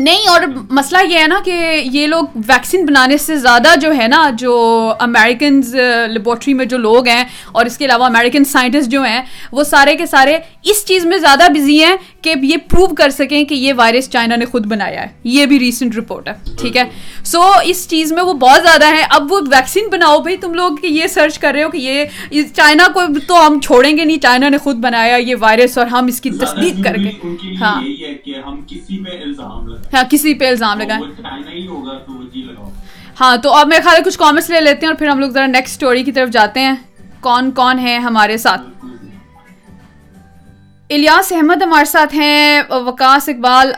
نہیں اور مسئلہ یہ ہے نا کہ یہ لوگ ویکسین بنانے سے زیادہ جو ہے نا جو امیریکنز لیبورٹری uh, میں جو لوگ ہیں اور اس کے علاوہ امیریکن سائنٹسٹ جو ہیں وہ سارے کے سارے اس چیز میں زیادہ بزی ہیں کہ یہ پروو کر سکیں کہ یہ وائرس چائنا نے خود بنایا ہے۔ یہ بھی ریسنٹ رپورٹ ہے ٹھیک ہے؟ سو اس چیز میں وہ بہت زیادہ ہیں۔ اب وہ ویکسین بناؤ بھائی تم لوگ یہ سرچ کر رہے ہو کہ یہ چائنا کو تو ہم چھوڑیں گے نہیں چائنا نے خود بنایا یہ وائرس اور ہم اس کی تصدیق کر کے ہاں۔ ہم کسی الزام لگا ہاں کسی پہ الزام لگائیں۔ ہاں تو اب میرے خیال ہے کچھ کامنٹس لے لیتے ہیں اور پھر ہم لوگ ذرا نیکسٹ اسٹوری کی طرف جاتے ہیں۔ کون کون ہیں ہمارے ساتھ؟ الیاس احمد ہمارے ساتھ ہیں وکاس اقبال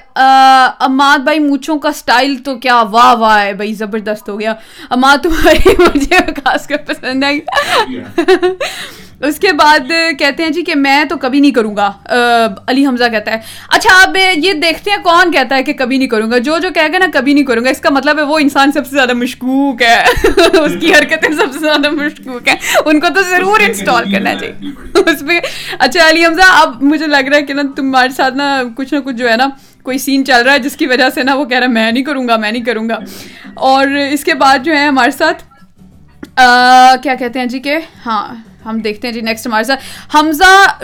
اماد بھائی موچوں کا سٹائل تو کیا واہ واہ ہے بھائی زبردست ہو گیا۔ اماد تمہاری مجھے وکاس کا پسند آئی اس کے بعد کہتے ہیں جی کہ میں تو کبھی نہیں کروں گا۔ علی حمزہ کہتا ہے اچھا اب یہ دیکھتے ہیں کون کہتا ہے کہ کبھی نہیں کروں گا؟ جو جو کہے گا نا کبھی نہیں کروں گا، اس کا مطلب ہے وہ انسان سب سے زیادہ مشکوک ہے۔ اس کی حرکتیں سب سے زیادہ مشکوک ہیں۔ ان کو تو ضرور انسٹال کرنا چاہیے۔ اس پہ اچھا علی حمزہ، اب مجھے لگ رہا ہے کہ نا تمہارے ساتھ نا کچھ نہ کچھ جو ہے نا کوئی سین چل رہا ہے، جس کی وجہ سے نا وہ کہہ رہا ہے، میں نہیں کروں گا، میں نہیں کروں گا۔ اور اس کے بعد جو ہے ہمارے ساتھ کیا کہتے ہیں جی کہ ہاں ہم دیکھتے ہیں جی نیکسٹ ہمارے ساتھ حمزہ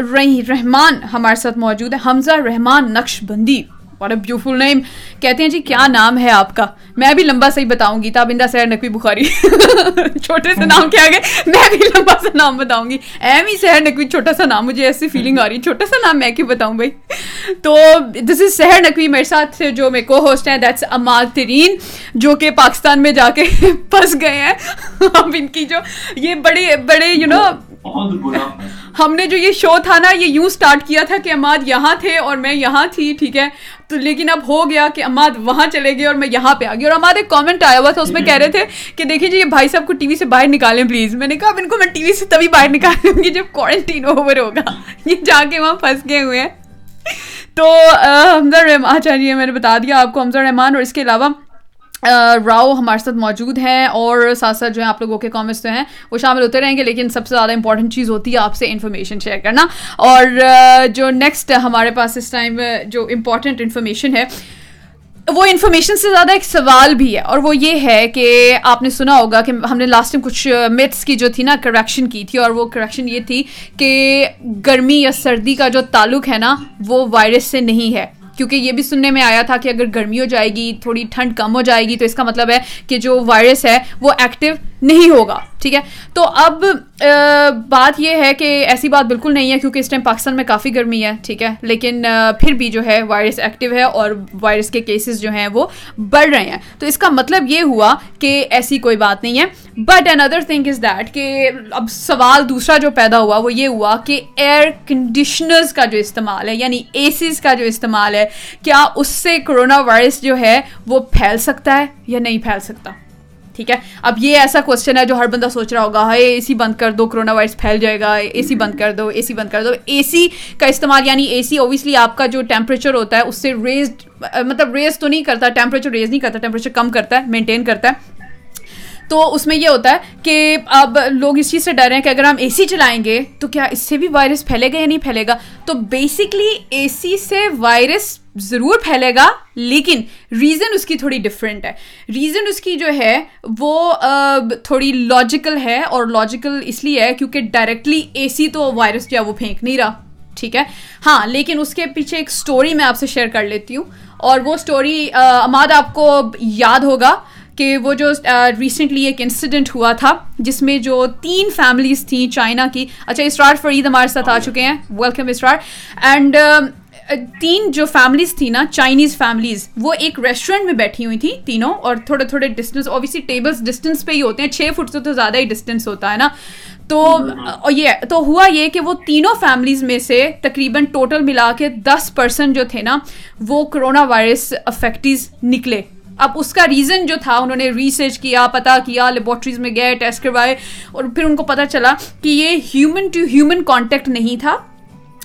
رحمان ہمارے ساتھ موجود ہے حمزہ رحمان نقش بندی اور بیوفل نیم کہتے ہیں جی کیا نام ہے آپ کا؟ میں بھی لمبا صحیح بتاؤں گی۔ تابندہ سیر نقوی بخاری۔ چھوٹے سے نام کیا گئے میں بھی لمبا سا نام بتاؤں گی۔ ایم ہی سہر نقوی، چھوٹا سا نام، مجھے ایسی فیلنگ آ رہی ہے۔ چھوٹا سا نام میں کیوں بتاؤں بھائی؟ تو دس از سہر نقوی میرے ساتھ جو میں کو ہوسٹ ہیں دیٹس اماد ترین، جو کہ پاکستان میں جا کے پھنس گئے ہیں۔ اب ان کی جو یہ بڑے بڑے یو نو ہم نے جو یہ شو تھا نا، یہ یوں سٹارٹ کیا تھا کہ اماد یہاں تھے اور میں یہاں تھی، ٹھیک ہے؟ تو لیکن اب ہو گیا کہ اماد وہاں چلے گئے اور میں یہاں پہ آ گئی۔ اور اماد ایک کامنٹ آیا ہوا تھا، اس میں کہہ رہے تھے کہ دیکھیے جی یہ بھائی صاحب کو ٹی وی سے باہر نکالیں پلیز میں نے کہا، اب ان کو میں ٹی وی سے تبھی باہر نکالوں گی جب کوارنٹین اوور ہوگا۔ یہ جا کے وہاں پھنس گئے ہوئے ہیں۔ تو حمزہ رحمان اچھا جی میں نے بتا دیا آپ کو حمزہ رحمان اور اس کے علاوہ راؤ ہمارے ساتھ موجود ہیں اور ساتھ ساتھ جو ہے آپ لوگوں کے کامنٹس جو ہیں، وہ شامل ہوتے رہیں گے، لیکن سب سے زیادہ امپورٹنٹ چیز ہوتی ہے آپ سے انفارمیشن شیئر کرنا۔ اور جو نیکسٹ ہمارے پاس اس ٹائم جو امپورٹنٹ انفارمیشن ہے، وہ انفارمیشن سے زیادہ ایک سوال بھی ہے۔ اور وہ یہ ہے کہ آپ نے سنا ہوگا کہ ہم نے لاسٹ ٹائم کچھ میتھس کی جو تھی نا کریکشن کی تھی۔ اور وہ کریکشن یہ تھی کہ گرمی یا سردی کا جو تعلق ہے نا، وہ وائرس سے نہیں ہے۔ کیونکہ یہ بھی سننے میں آیا تھا کہ اگر گرمی ہو جائے گی، تھوڑی ٹھنڈ کم ہو جائے گی، تو اس کا مطلب ہے کہ جو وائرس ہے، وہ ایکٹیو نہیں ہوگا، ٹھیک ہے؟ تو اب بات یہ ہے کہ ایسی بات بالکل نہیں ہے کیونکہ اس ٹائم پاکستان میں کافی گرمی ہے، ٹھیک ہے؟ لیکن پھر بھی جو ہے وائرس ایکٹیو ہے اور وائرس کے کیسز جو ہیں وہ بڑھ رہے ہیں۔ تو اس کا مطلب یہ ہوا کہ ایسی کوئی بات نہیں ہے۔ But another thing is that کہ اب سوال دوسرا جو پیدا ہوا وہ یہ ہوا کہ ایئر کنڈیشنرز کا جو استعمال ہے یعنی اے سیز کا جو استعمال ہے، کیا اس سے کرونا وائرس جو ہے وہ پھیل سکتا ہے یا نہیں پھیل سکتا؟ ٹھیک ہے؟ اب یہ ایسا کوشچن ہے جو ہر بندہ سوچ رہا ہوگا اے سی بند کر دو، کرونا وائرس پھیل جائے گا، اے سی بند کر دو، اے سی بند کر دو۔ اے سی کا استعمال یعنی اے سی اوبیسلی آپ کا جو ٹیمپریچر ہوتا ہے، اس سے ریزڈ مطلب ریز تو نہیں کرتا ٹیمپریچر ریز نہیں کرتا ٹیمپریچر کم کرتا ہے مینٹین کرتا ہے۔ تو اس میں یہ ہوتا ہے کہ اب لوگ اس چیز سے ڈر رہے ہیں کہ اگر ہم اے سی چلائیں گے تو کیا اس سے بھی وائرس پھیلے گا یا نہیں پھیلے گا؟ تو بیسکلی اے سی سے وائرس ضرور پھیلے گا، لیکن ریزن اس کی تھوڑی ڈفرینٹ ہے۔ ریزن اس کی جو ہے وہ تھوڑی لاجیکل ہے اور لاجیکل اس لیے ہے کیونکہ ڈائریکٹلی اے سی تو وائرس جو ہے وہ پھینک نہیں رہا، ٹھیک ہے؟ ہاں لیکن اس کے پیچھے ایک اسٹوری میں آپ سے شیئر کر لیتی ہوں اور وہ اسٹوری اماد آپ کو یاد ہوگا۔ کہ وہ جو ریسنٹلی ایک انسیڈنٹ ہوا تھا جس میں جو تین فیملیز تھیں چائنا کی۔ اچھا اسرار فرید ہمارے ساتھ آ چکے ہیں۔ Welcome Israr. اینڈ تین جو فیملیز تھیں نا چائنیز فیملیز وہ ایک ریسٹورینٹ میں بیٹھی ہوئی تھیں تینوں اور تھوڑے تھوڑے ڈسٹینس اوبیسلی ٹیبلس ڈسٹینس پہ ہی ہوتے ہیں چھ فٹ سے تو زیادہ ہی ڈسٹینس ہوتا ہے نا۔ تو یہ تو ہوا یہ کہ وہ تینوں فیملیز میں سے تقریباً ٹوٹل ملا کے دس پرسنٹ جو تھے نا وہ کرونا وائرس افیکٹیز نکلے۔ اب اس کا ریزن جو تھا، انہوں نے ریسرچ کیا، پتا کیا لیبورٹریز میں گئے ٹیسٹ کروائے، اور پھر ان کو پتا چلا کہ یہ ہیومن ٹو ہیومن کانٹیکٹ نہیں تھا۔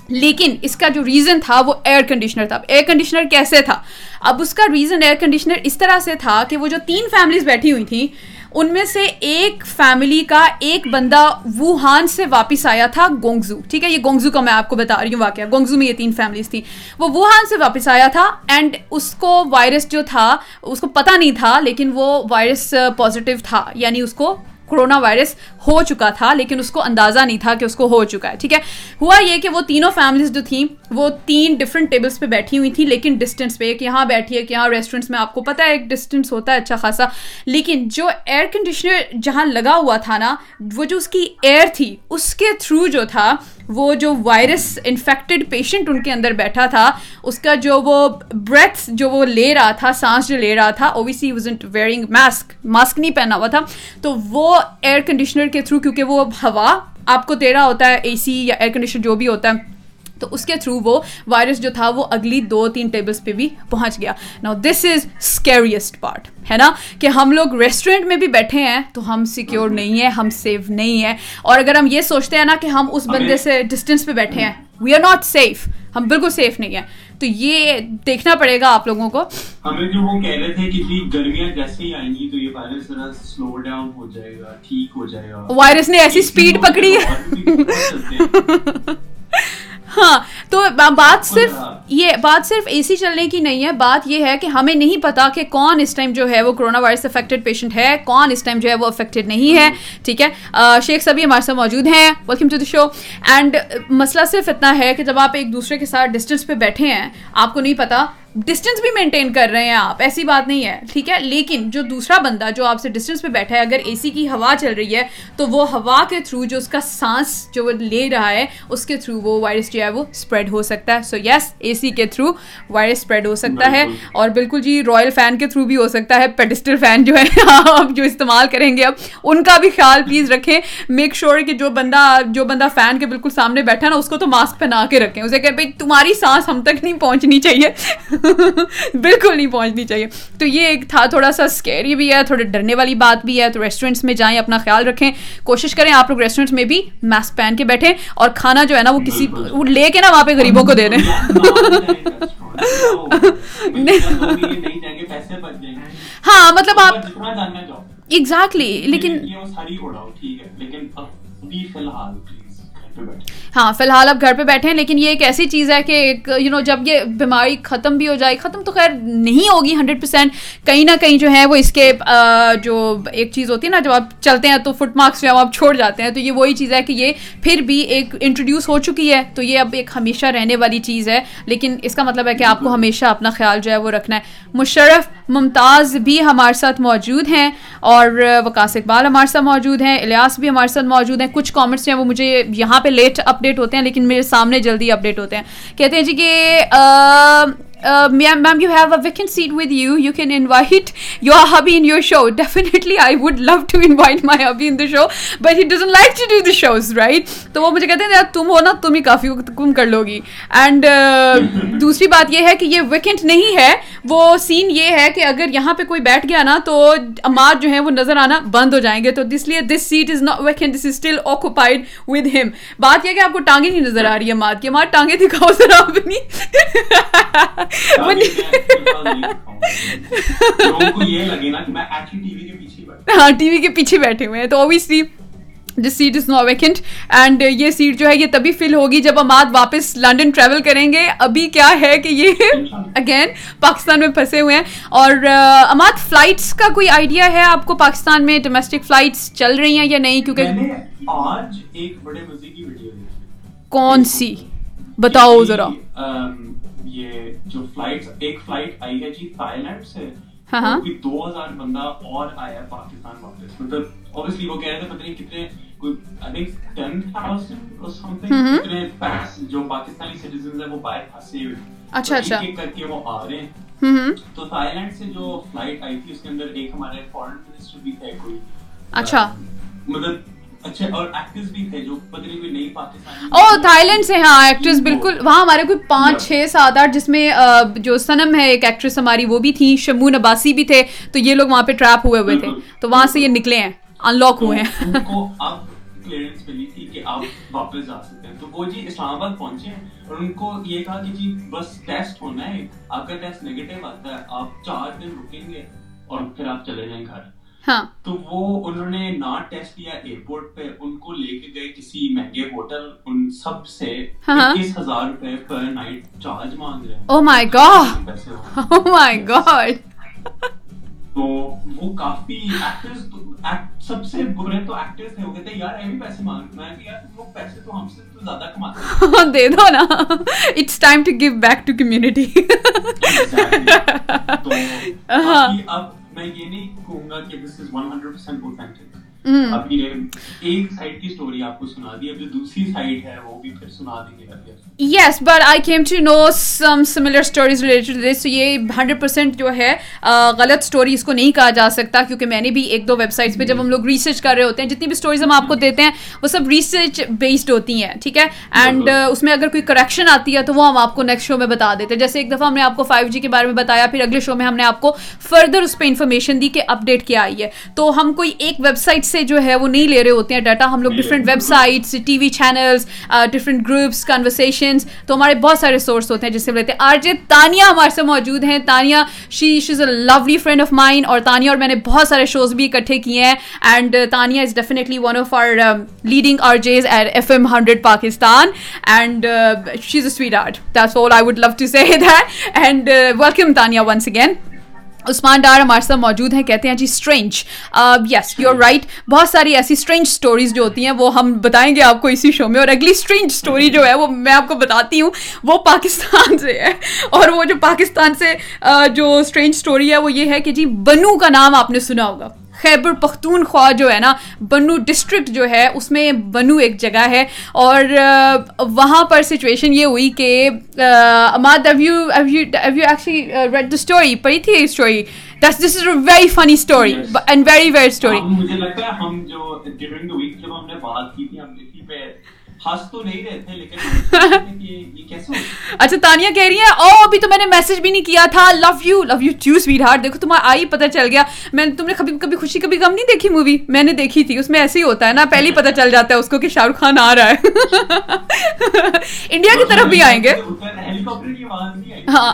لیکن اس کا جو ریزن تھا، وہ ایئر کنڈیشنر تھا۔ ایئر کنڈیشنر کیسے تھا؟ اب اس کا ریزن ایئر کنڈیشنر اس طرح سے تھا کہ وہ جو تین فیملیز بیٹھی ہوئی تھیں ان میں سے ایک فیملی کا ایک بندہ ووہان سے واپس آیا تھا گونگزو، ٹھیک ہے؟ یہ گونگزو کا میں آپ کو بتا رہی ہوں واقعہ۔ گونگزو میں یہ تین فیملیز تھیں۔ وہ ووہان سے واپس آیا تھا اینڈ اس کو وائرس جو تھا، اس کو پتہ نہیں تھا، لیکن وہ وائرس پازیٹیو تھا یعنی اس کو کرونا وائرس ہو چکا تھا، لیکن اس کو اندازہ نہیں تھا کہ اس کو ہو چکا ہے، ٹھیک ہے؟ ہوا یہ کہ وہ تینوں فیملیز جو تھیں وہ تین ڈفرنٹ ٹیبلس پہ بیٹھی ہوئی تھیں، لیکن ڈسٹینس پہ، ایک یہاں بیٹھی ہے کہ یہاں ریسٹورینٹس میں، آپ کو پتا ہے، ایک ڈسٹینس ہوتا ہے اچھا خاصا۔ لیکن جو ایئر کنڈیشنر جہاں لگا ہوا تھا نا، وہ جو اس کی ایئر تھی، اس کے تھرو جو تھا، وہ جو وائرس انفیکٹڈ پیشنٹ ان کے اندر بیٹھا تھا، اس کا جو وہ بریتھ جو وہ لے رہا تھا، سانس جو لے رہا تھا obviously wasn't wearing mask mask نہیں پہنا ہوا تھا۔ تو وہ ایئر کنڈیشنر کے تھرو کیونکہ وہ ہوا، آپ کو دے رہا ہوتا ہے اے سی یا ایئر کنڈیشنر جو بھی ہوتا ہے تو اس کے تھرو وہ وائرس جو تھا وہ اگلی دو تین ٹیبلس پہ بھی پہنچ گیا. نا دس از اسکیریسٹ پارٹ ہے نا؟ کہ ہم لوگ ریسٹورینٹ میں بھی بیٹھے ہیں تو ہم سیکیور نہیں ہیں ہم سیف نہیں ہیں۔ اور اگر ہم یہ سوچتے ہیں نا کہ ہم اس بندے سے ڈسٹینس پہ بیٹھے ہیں وی آر ناٹ سیف ہم بالکل سیف نہیں ہیں۔ تو یہ دیکھنا پڑے گا آپ لوگوں کو۔ ہمیں جو وہ کہہ رہے تھے کہ گرمیاں جیسے ہی آئیں گی تو یہ وائرس ذرا سلو ڈاؤن ہو جائے گا ٹھیک ہو جائے گا۔ وائرس نے ایسی اسپیڈ پکڑی۔ ہے۔ ہاں تو بات صرف یہ بات صرف اے سی چلنے کی نہیں ہے بات یہ ہے کہ ہمیں نہیں پتا کہ کون اس ٹائم جو ہے وہ کرونا وائرس افیکٹڈ پیشنٹ ہے کون اس ٹائم جو ہے وہ افیکٹڈ نہیں ہے ٹھیک ہے۔ شیخ سبھی ہمارے ساتھ موجود ہیں۔ Welcome to the show and مسئلہ صرف اتنا ہے کہ جب آپ ایک دوسرے کے ساتھ ڈسٹینس پہ بیٹھے ہیں آپ کو نہیں پتا ڈسٹینس بھی مینٹین کر رہے ہیں آپ ایسی بات نہیں ہے ٹھیک ہے؟ لیکن جو دوسرا بندہ جو آپ سے ڈسٹینس پہ بیٹھا ہے اگر اے سی کی ہوا چل رہی ہے تو وہ ہوا کے تھرو جو اس کا سانس جو وہ لے رہا ہے اس کے تھرو وہ وائرس جو ہے وہ اسپریڈ ہو سکتا ہے۔ سو یس اے سی کے تھرو وائرس اسپریڈ ہو سکتا ہے۔ اور بالکل جی رائل فین کے تھرو بھی ہو سکتا ہے۔ پیڈسٹل فین جو ہے آپ جو استعمال کریں گے اب ان کا بھی خیال پلیز رکھیں۔ میک شیور کہ جو بندہ جو بندہ فین کے بالکل سامنے بیٹھا نا اس کو تو ماسک پہنا کے رکھیں۔ اسے کہ بھائی تمہاری سانس ہم تک نہیں پہنچنی چاہیے۔ بالکل نہیں پہنچنی چاہیے۔ تو یہ ایک تھا تھوڑا سا اسکیری بھی ہے تھوڑے ڈرنے والی بات بھی ہے۔ تو ریسٹورینٹس میں جائیں اپنا خیال رکھیں۔ کوشش کریں آپ لوگ ریسٹورینٹس میں بھی ماسک پہن کے بیٹھیں۔ اور کھانا جو ہے نا وہ کسی وہ لے کے نا وہاں پہ غریبوں کو دے دیں۔ ہاں مطلب آپ ایگزیکٹلی لیکن ہاں فی الحال آپ گھر پہ بیٹھے ہیں، لیکن یہ ایک ایسی چیز ہے کہ ایک یو نو جب یہ بیماری ختم بھی ہو جائے، ختم تو خیر نہیں ہوگی ہنڈریڈ پرسینٹ کہیں نہ کہیں جو ہے وہ اس کے جو ایک چیز ہوتی ہے نا، جب آپ چلتے ہیں تو فٹ مارکس جو ہے آپ چھوڑ جاتے ہیں، تو یہ وہی چیز ہے کہ یہ پھر بھی ایک انٹروڈیوس ہو چکی ہے۔ تو یہ اب ایک ہمیشہ رہنے والی چیز ہے، لیکن اس کا مطلب ہے کہ آپ کو ہمیشہ اپنا خیال جو ہے وہ رکھنا ہے۔ مشرف ممتاز بھی ہمارے ساتھ موجود ہیں، اور وکاس اقبال ہمارے ساتھ موجود ہیں، الیاس بھی ہمارے ساتھ موجود ہیں۔ کچھ کامنٹس جو ہیں وہ مجھے یہاں پہ لیٹ اپڈیٹ ہوتے ہیں لیکن میرے سامنے جلدی اپڈیٹ ہوتے ہیں۔ کہتے ہیں جی کہ ma'am you have a vacant seat with you you can invite your hubby in your show definitely I would love to invite my hubby in the show but he doesn't like to do the shows right تو وہ مجھے کہتے ہیں تم ہو نا، تم ہی کافی کم کر لو گی اینڈ uh, دوسری بات یہ ہے کہ یہ ویکینٹ نہیں ہے. وہ سین یہ ہے کہ اگر یہاں پہ کوئی بیٹھ گیا نا، تو اماد جو ہیں وہ نظر آنا بند ہو جائیں گے. تو اس لیے this seat is not vacant this is still occupied with ہم بات یہ کہ آپ کو ٹانگیں نہیں نظر آ رہی ہے اماد کی. اماد ٹانگیں دکھاؤ ذرا اپنی. ہاں ٹی وی کے پیچھے بیٹھے ہوئے ہیں تو obviously this seat is no vacant and یہ سیٹ جو ہے یہ تبھی فل ہوگی جب اماد واپس لنڈن ٹریول کریں گے ابھی کیا ہے کہ یہ اگین پاکستان میں پھنسے ہوئے ہیں اور اماد فلائٹس کا کوئی آئیڈیا ہے آپ کو پاکستان میں ڈومیسٹک فلائٹس چل رہی ہیں یا نہیں کیونکہ آج ایک بڑے مزے کی ویڈیو کون سی بتاؤ ذرا یہ جو فلائٹ ایک فلائٹ آئی ہے جی تھائی لینڈ سے ہاں دو ہزار بندہ اور آیا پاکستان واپس. مطلب obviously وہ کہہ رہے تھے پتہ نہیں کتنے کوئی جو پاکستانی سٹیزنز ہیں وہ باہر پھنسے ہوئے اچھا. اچھا کر کے وہ آ رہے ہیں. تو تھائی لینڈ سے جو فلائٹ آئی تھی اس کے اندر ایک ہمارے فورن منسٹر بھی تھے کوئی. اچھا. مطلب او تھائی لینڈ سے ہاں ایکٹریس بالکل۔ وہاں ہمارے کوئی پانچ چھ سات آٹھ جس میں جو سنم ہے ایک ایکٹریس ہماری وہ بھی تھی شمو نباسی بھی تھے تو یہ لوگ وہاں پہ ٹریپ ہوئے ہوئے تھے۔ تو وہاں سے یہ نکلے ہیں ان لاک ہوئے ہیں۔ واپس جا سکتے ہیں۔ تو وہ جی اسلام آباد پہنچے اور ان کو یہ کہا کہ جی بس ٹیسٹ ہونا ہے۔ آپ کا ٹیسٹ نیگیٹو آتا ہے آپ چار دن رکیں گے اور پھر آپ چلے جائیں گھر۔ ہاں۔ تو وہ انہوں نے نہ ٹیسٹ کیا ایئرپورٹ پہ ان کو لے کے گئے کسی مہنگے ہوٹل ان سب سے اکیس ہزار روپے پر نائٹ چارج مانگ رہے ہیں۔ او my God O my God تو وہ کافی ایکٹرز سب سے برے تو ایکٹرز تھے وہ کہتے ہیں یار ایوی پیسے مانگ میں کہ یار تم لوگ پیسے تو ہم سے تو زیادہ کماتے ہیں۔ دے دو نا۔ It's time to give back to community تو اب میں یہ نہیں کہوں گا کہ this is one hundred percent authentic اب یہ ایک سائڈ کی سٹوری آپ کو سنا دی اب جو دوسری سائڈ ہے وہ بھی پھر سنا دیں گے۔ Yes but I came to know some similar stories related this یہ ہنڈریڈ پرسینٹ جو ہے غلط اسٹوری اس کو نہیں کہا جا سکتا کیونکہ میں نے بھی ایک دو ویب سائٹس پہ جب ہم لوگ ریسرچ کر رہے ہوتے ہیں جتنی بھی اسٹوریز ہم آپ کو دیتے ہیں وہ سب ریسرچ بیسڈ ہوتی ہیں ٹھیک ہے؟ اینڈ اس میں اگر کوئی کریکشن آتی ہے تو وہ ہم آپ کو نیکسٹ شو میں بتا دیتے ہیں۔ جیسے ایک دفعہ ہم نے آپ کو فائیو جی کے بارے میں بتایا پھر اگلے شو میں ہم نے آپ کو فردر اس پہ انفارمیشن دی کہ اپڈیٹ کیا آئی ہے۔ تو ہم کوئی ایک ویب سائٹ سے جو ہے وہ نہیں لے رہے ہوتے ہیں ڈیٹا ہم لوگ different websites TV channels different groups conversations تو ہمارے بہت سارے سورس ہوتے ہیں جس سے لیتے ہیں آر جے تانیا ہمارے سے موجود ہیں. Tania she she is a lovely friend of mind اور تانیہ اور میں نے بہت سارے شوز بھی اکٹھے کیے ہیں. And uh, Tania is definitely one of our leading RJs at FM hundred Pakistan and she is a sweetheart that's all I would love to say that and welcome Tania once again Usman Dar ہمارے ساتھ موجود ہیں، کہتے ہیں جی strange yes you are right بہت ساری ایسی strange stories جو ہوتی ہیں، وہ ہم بتائیں گے آپ کو اسی شو میں، اور اگلی اسٹرینج اسٹوری جو ہے، وہ میں آپ کو بتاتی ہوں، وہ پاکستان سے ہے۔ اور وہ جو پاکستان سے uh, جو اسٹرینج اسٹوری ہے، وہ یہ ہے کہ جی بنو کا نام آپ نے سنا ہوگا۔ خیبر پختونخوا جو ہے نا بنو ڈسٹرکٹ جو ہے اس میں بنو ایک جگہ ہے۔ اور وہاں پر سچویشن یہ ہوئی کہ Imad you you actually read the story پڑھی تھی story this this is a very funny story and very very story مجھے لگتا ہے ہم جو ڈیورنگ دا ویک جب ہم نے بات کی اچھا تانیا کہہ رہی ہے او ابھی تو میں نے میسج بھی نہیں کیا تھا۔ Love you love you too sweetheart دیکھو تمہارا آئی پتہ چل گیا۔ میں تم نے کبھی کبھی خوشی کبھی غم نہیں دیکھی مووی میں نے دیکھی تھی۔ اس میں ایسے ہی ہوتا ہے نا پہلے ہی پتہ چل جاتا ہے اس کو کہ شاہ رخ خان آ رہا ہے۔ انڈیا کی طرف بھی آئیں گے۔ ہاں۔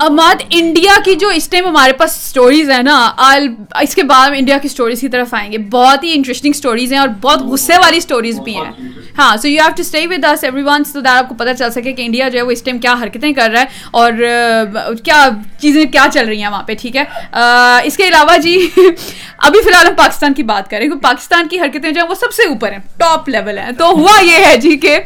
اماد، انڈیا کی جو اس ٹائم ہمارے پاس سٹوریز ہیں نا، آل، اس کے بعد ہم انڈیا کی سٹوریز کی طرف آئیں گے۔ بہت ہی انٹرسٹنگ سٹوریز ہیں اور بہت غصے والی سٹوریز بھی ہیں۔ ہاں so you have to stay with us everyone so that آپ کو پتہ چل سکے کہ انڈیا جو ہے وہ اس ٹائم کیا حرکتیں کر رہا ہے اور کیا چیزیں کیا چل رہی ہیں وہاں پہ، ٹھیک ہے؟ اس کے علاوہ جی ابھی فی الحال ہم پاکستان کی بات کریں کیونکہ پاکستان کی حرکتیں جو ہیں وہ سب سے اوپر ہیں ٹاپ لیول ہیں۔ تو ہوا یہ ہے جی کہ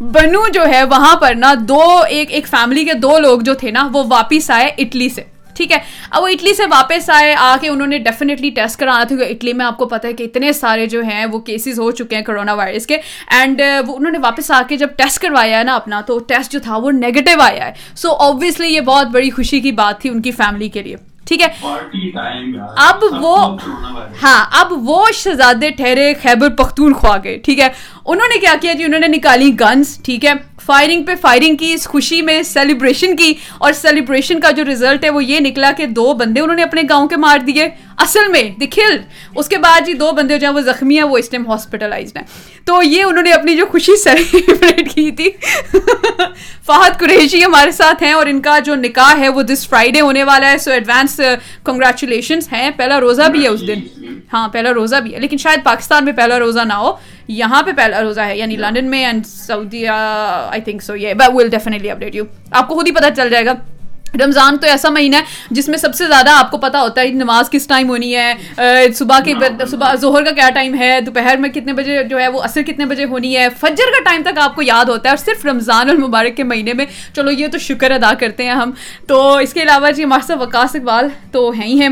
بنو جو ہے وہاں پر نا، دو، ایک ایک فیملی کے دو لوگ جو تھے نا وہ واپس آئے اٹلی سے ٹھیک ہے؟ اب وہ اٹلی سے واپس آئے آ کے انہوں نے ڈیفینیٹلی ٹیسٹ کرانا تھا کیونکہ اٹلی میں آپ کو پتا ہے کہ اتنے سارے جو ہیں وہ کیسز ہو چکے ہیں کرونا وائرس کے اینڈ uh, وہ انہوں نے واپس آ کے جب ٹیسٹ کروایا ہے نا اپنا تو ٹیسٹ جو تھا وہ نیگیٹو آیا ہے۔ سو آبویسلی یہ بہت بڑی خوشی کی بات تھی ان کی فیملی کے لیے ٹھیک ہے؟ اب وہ ہاں اب وہ شہزادے ٹھہرے خیبر پختونخوا کے ٹھیک ہے؟ انہوں نے کیا کیا جی؟ انہوں نے نکالی گنز ٹھیک ہے؟ فائرنگ پہ فائرنگ کی، اس خوشی میں سیلیبریشن کی اور سیلیبریشن کا جو ریزلٹ ہے وہ یہ نکلا کہ دو بندے انہوں نے اپنے گاؤں کے مار دیے۔ اصل میں دکھل اس کے بعد جی دو بندے جو ہیں وہ زخمی ہیں، وہ اس ٹائم ہاسپٹلائز ہیں۔ تو یہ انہوں نے اپنی جو خوشی سیلیبریٹ کی تھی۔ فہد قریشی ہمارے ساتھ ہیں اور ان کا جو نکاح ہے وہ دس فرائیڈے ہونے والا ہے۔ سو ایڈوانس کنگریچولیشنس ہیں۔ پہلا روزہ بھی ہے اس دن۔ ہاں پہلا روزہ بھی ہے۔ لیکن شاید پاکستان میں پہلا روزہ نہ ہو۔ یہاں پہ پہلا روزہ ہے یعنی لنڈن میں and Saudi I think so یہ but will definitely update you آپ کو خود ہی پتہ چل جائے گا۔ رمضان تو ایسا مہینہ ہے جس میں سب سے زیادہ آپ کو پتہ ہوتا ہے نماز کس ٹائم ہونی ہے صبح کے صبح ظہر کا کیا ٹائم ہے دوپہر میں کتنے بجے جو ہے وہ عصر کتنے بجے ہونی ہے۔ فجر کا ٹائم تک آپ کو یاد ہوتا ہے اور صرف رمضان المبارک کے مہینے میں۔ چلو یہ تو شکر ادا کرتے ہیں ہم۔ تو اس کے علاوہ جی ہمارے ساتھ وقاص اقبال تو ہیں ہی ہیں۔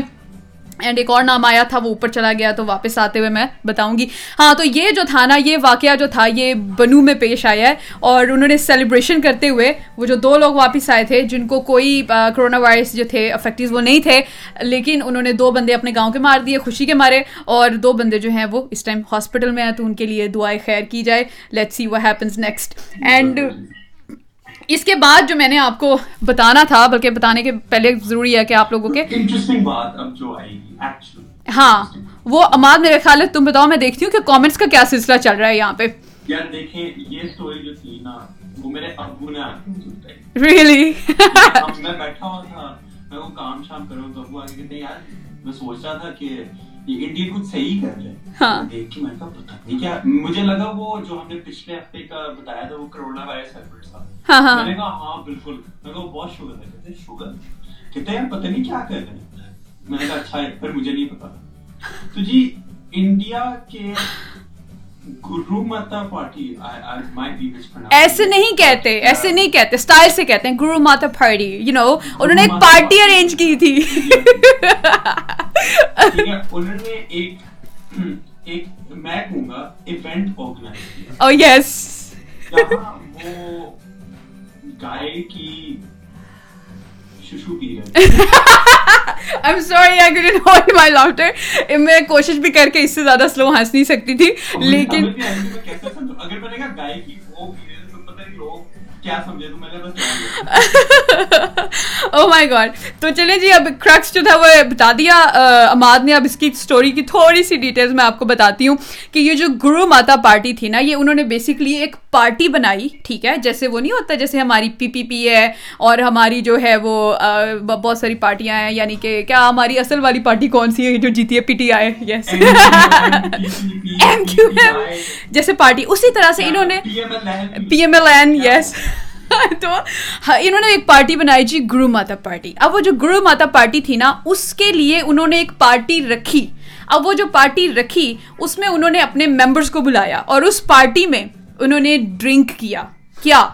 اینڈ ایک اور نام آیا تھا، وہ اوپر چلا گیا تو واپس آتے ہوئے میں بتاؤں گی۔ ہاں تو یہ جو تھا نا، یہ واقعہ جو تھا، یہ بنو میں پیش آیا ہے اور انہوں نے سیلیبریشن کرتے ہوئے وہ جو دو لوگ واپس آئے تھے، جن کو کوئی کرونا وائرس جو تھے افیکٹیز وہ نہیں تھے، لیکن انہوں نے دو بندے اپنے گاؤں کے مار دیے، خوشی کے مارے اور دو بندے جو ہیں وہ اس ٹائم ہاسپٹل میں ہیں، تو ان کے لیے دعائیں خیر کی جائے۔ Let see what happens next and اس کے بعد جو میں نے آپ کو بتانا تھا بلکہ بتانے کے پہلے ضروری ہے کہ آپ لوگوں کے ہاں وہ اماد میرے خیال ہے تم بتاؤ میں دیکھتی ہوں کہ کامنٹس کا کیا سلسلہ چل رہا ہے یہاں پہ۔ ریئلی میں وہ کام شام کر تو ابو آگے کہتے ہیں یار میں سوچ رہا تھا کہ یہ انڈین کچھ صحیح کر رہے ہیں۔ مجھے لگا وہ جو ہم نے پچھلے ہفتے کا بتایا تھا وہ کرونا وائرس تھا میں نے کہا ہاں بالکل میں کہا بہت شوگر کہتے شوگر کہتے ہیں پتہ نہیں کیا رہے ہیں میں نے کہا اچھا ہے پھر مجھے نہیں پتا تو جی انڈیا کے گرو ماتا پارٹی ایسے نہیں کہتے ایسے نہیں کہتے سٹائل سے کہتے ہیں گرو ماتا پارٹی یو نو انہوں نے ایک پارٹی ارینج کی تھی انہوں نے ایک میں oh, میں کوشش بھی کر کے اس سے زیادہ سلو ہنس نہیں سکتی تھی لیکن اگر میں نے کہا گائے کی او مائی گاڈ تو چلیں جی اب کرکس جو تھا وہ بتا دیا۔ اماد نے اب اس کی اسٹوری کی تھوڑی سی ڈیٹیلز میں آپ کو بتاتی ہوں کہ یہ جو گرو ماتا پارٹی تھی نا یہ انہوں نے بیسکلی ایک پارٹی بنائی ٹھیک ہے؟ جیسے وہ نہیں ہوتا جیسے ہماری پی پی پی ہے اور ہماری جو ہے وہ بہت ساری پارٹیاں ہیں یعنی کہ کیا ہماری اصل والی پارٹی کون سی ہے؟ جو جیتی ہے P T I yes M Q M جیسے پارٹی اسی طرح سے انہوں نے P M L N yes تو انہوں نے ایک پارٹی بنائی جی گرو ماتا پارٹی۔ اب وہ جو گرو ماتا پارٹی تھی نا اس کے لیے انہوں نے ایک پارٹی رکھی۔ اب وہ جو پارٹی رکھی اس میں انہوں نے اپنے ممبرس کو بلایا اور اس پارٹی میں انہوں نے ڈرنک کیا۔ کیا؟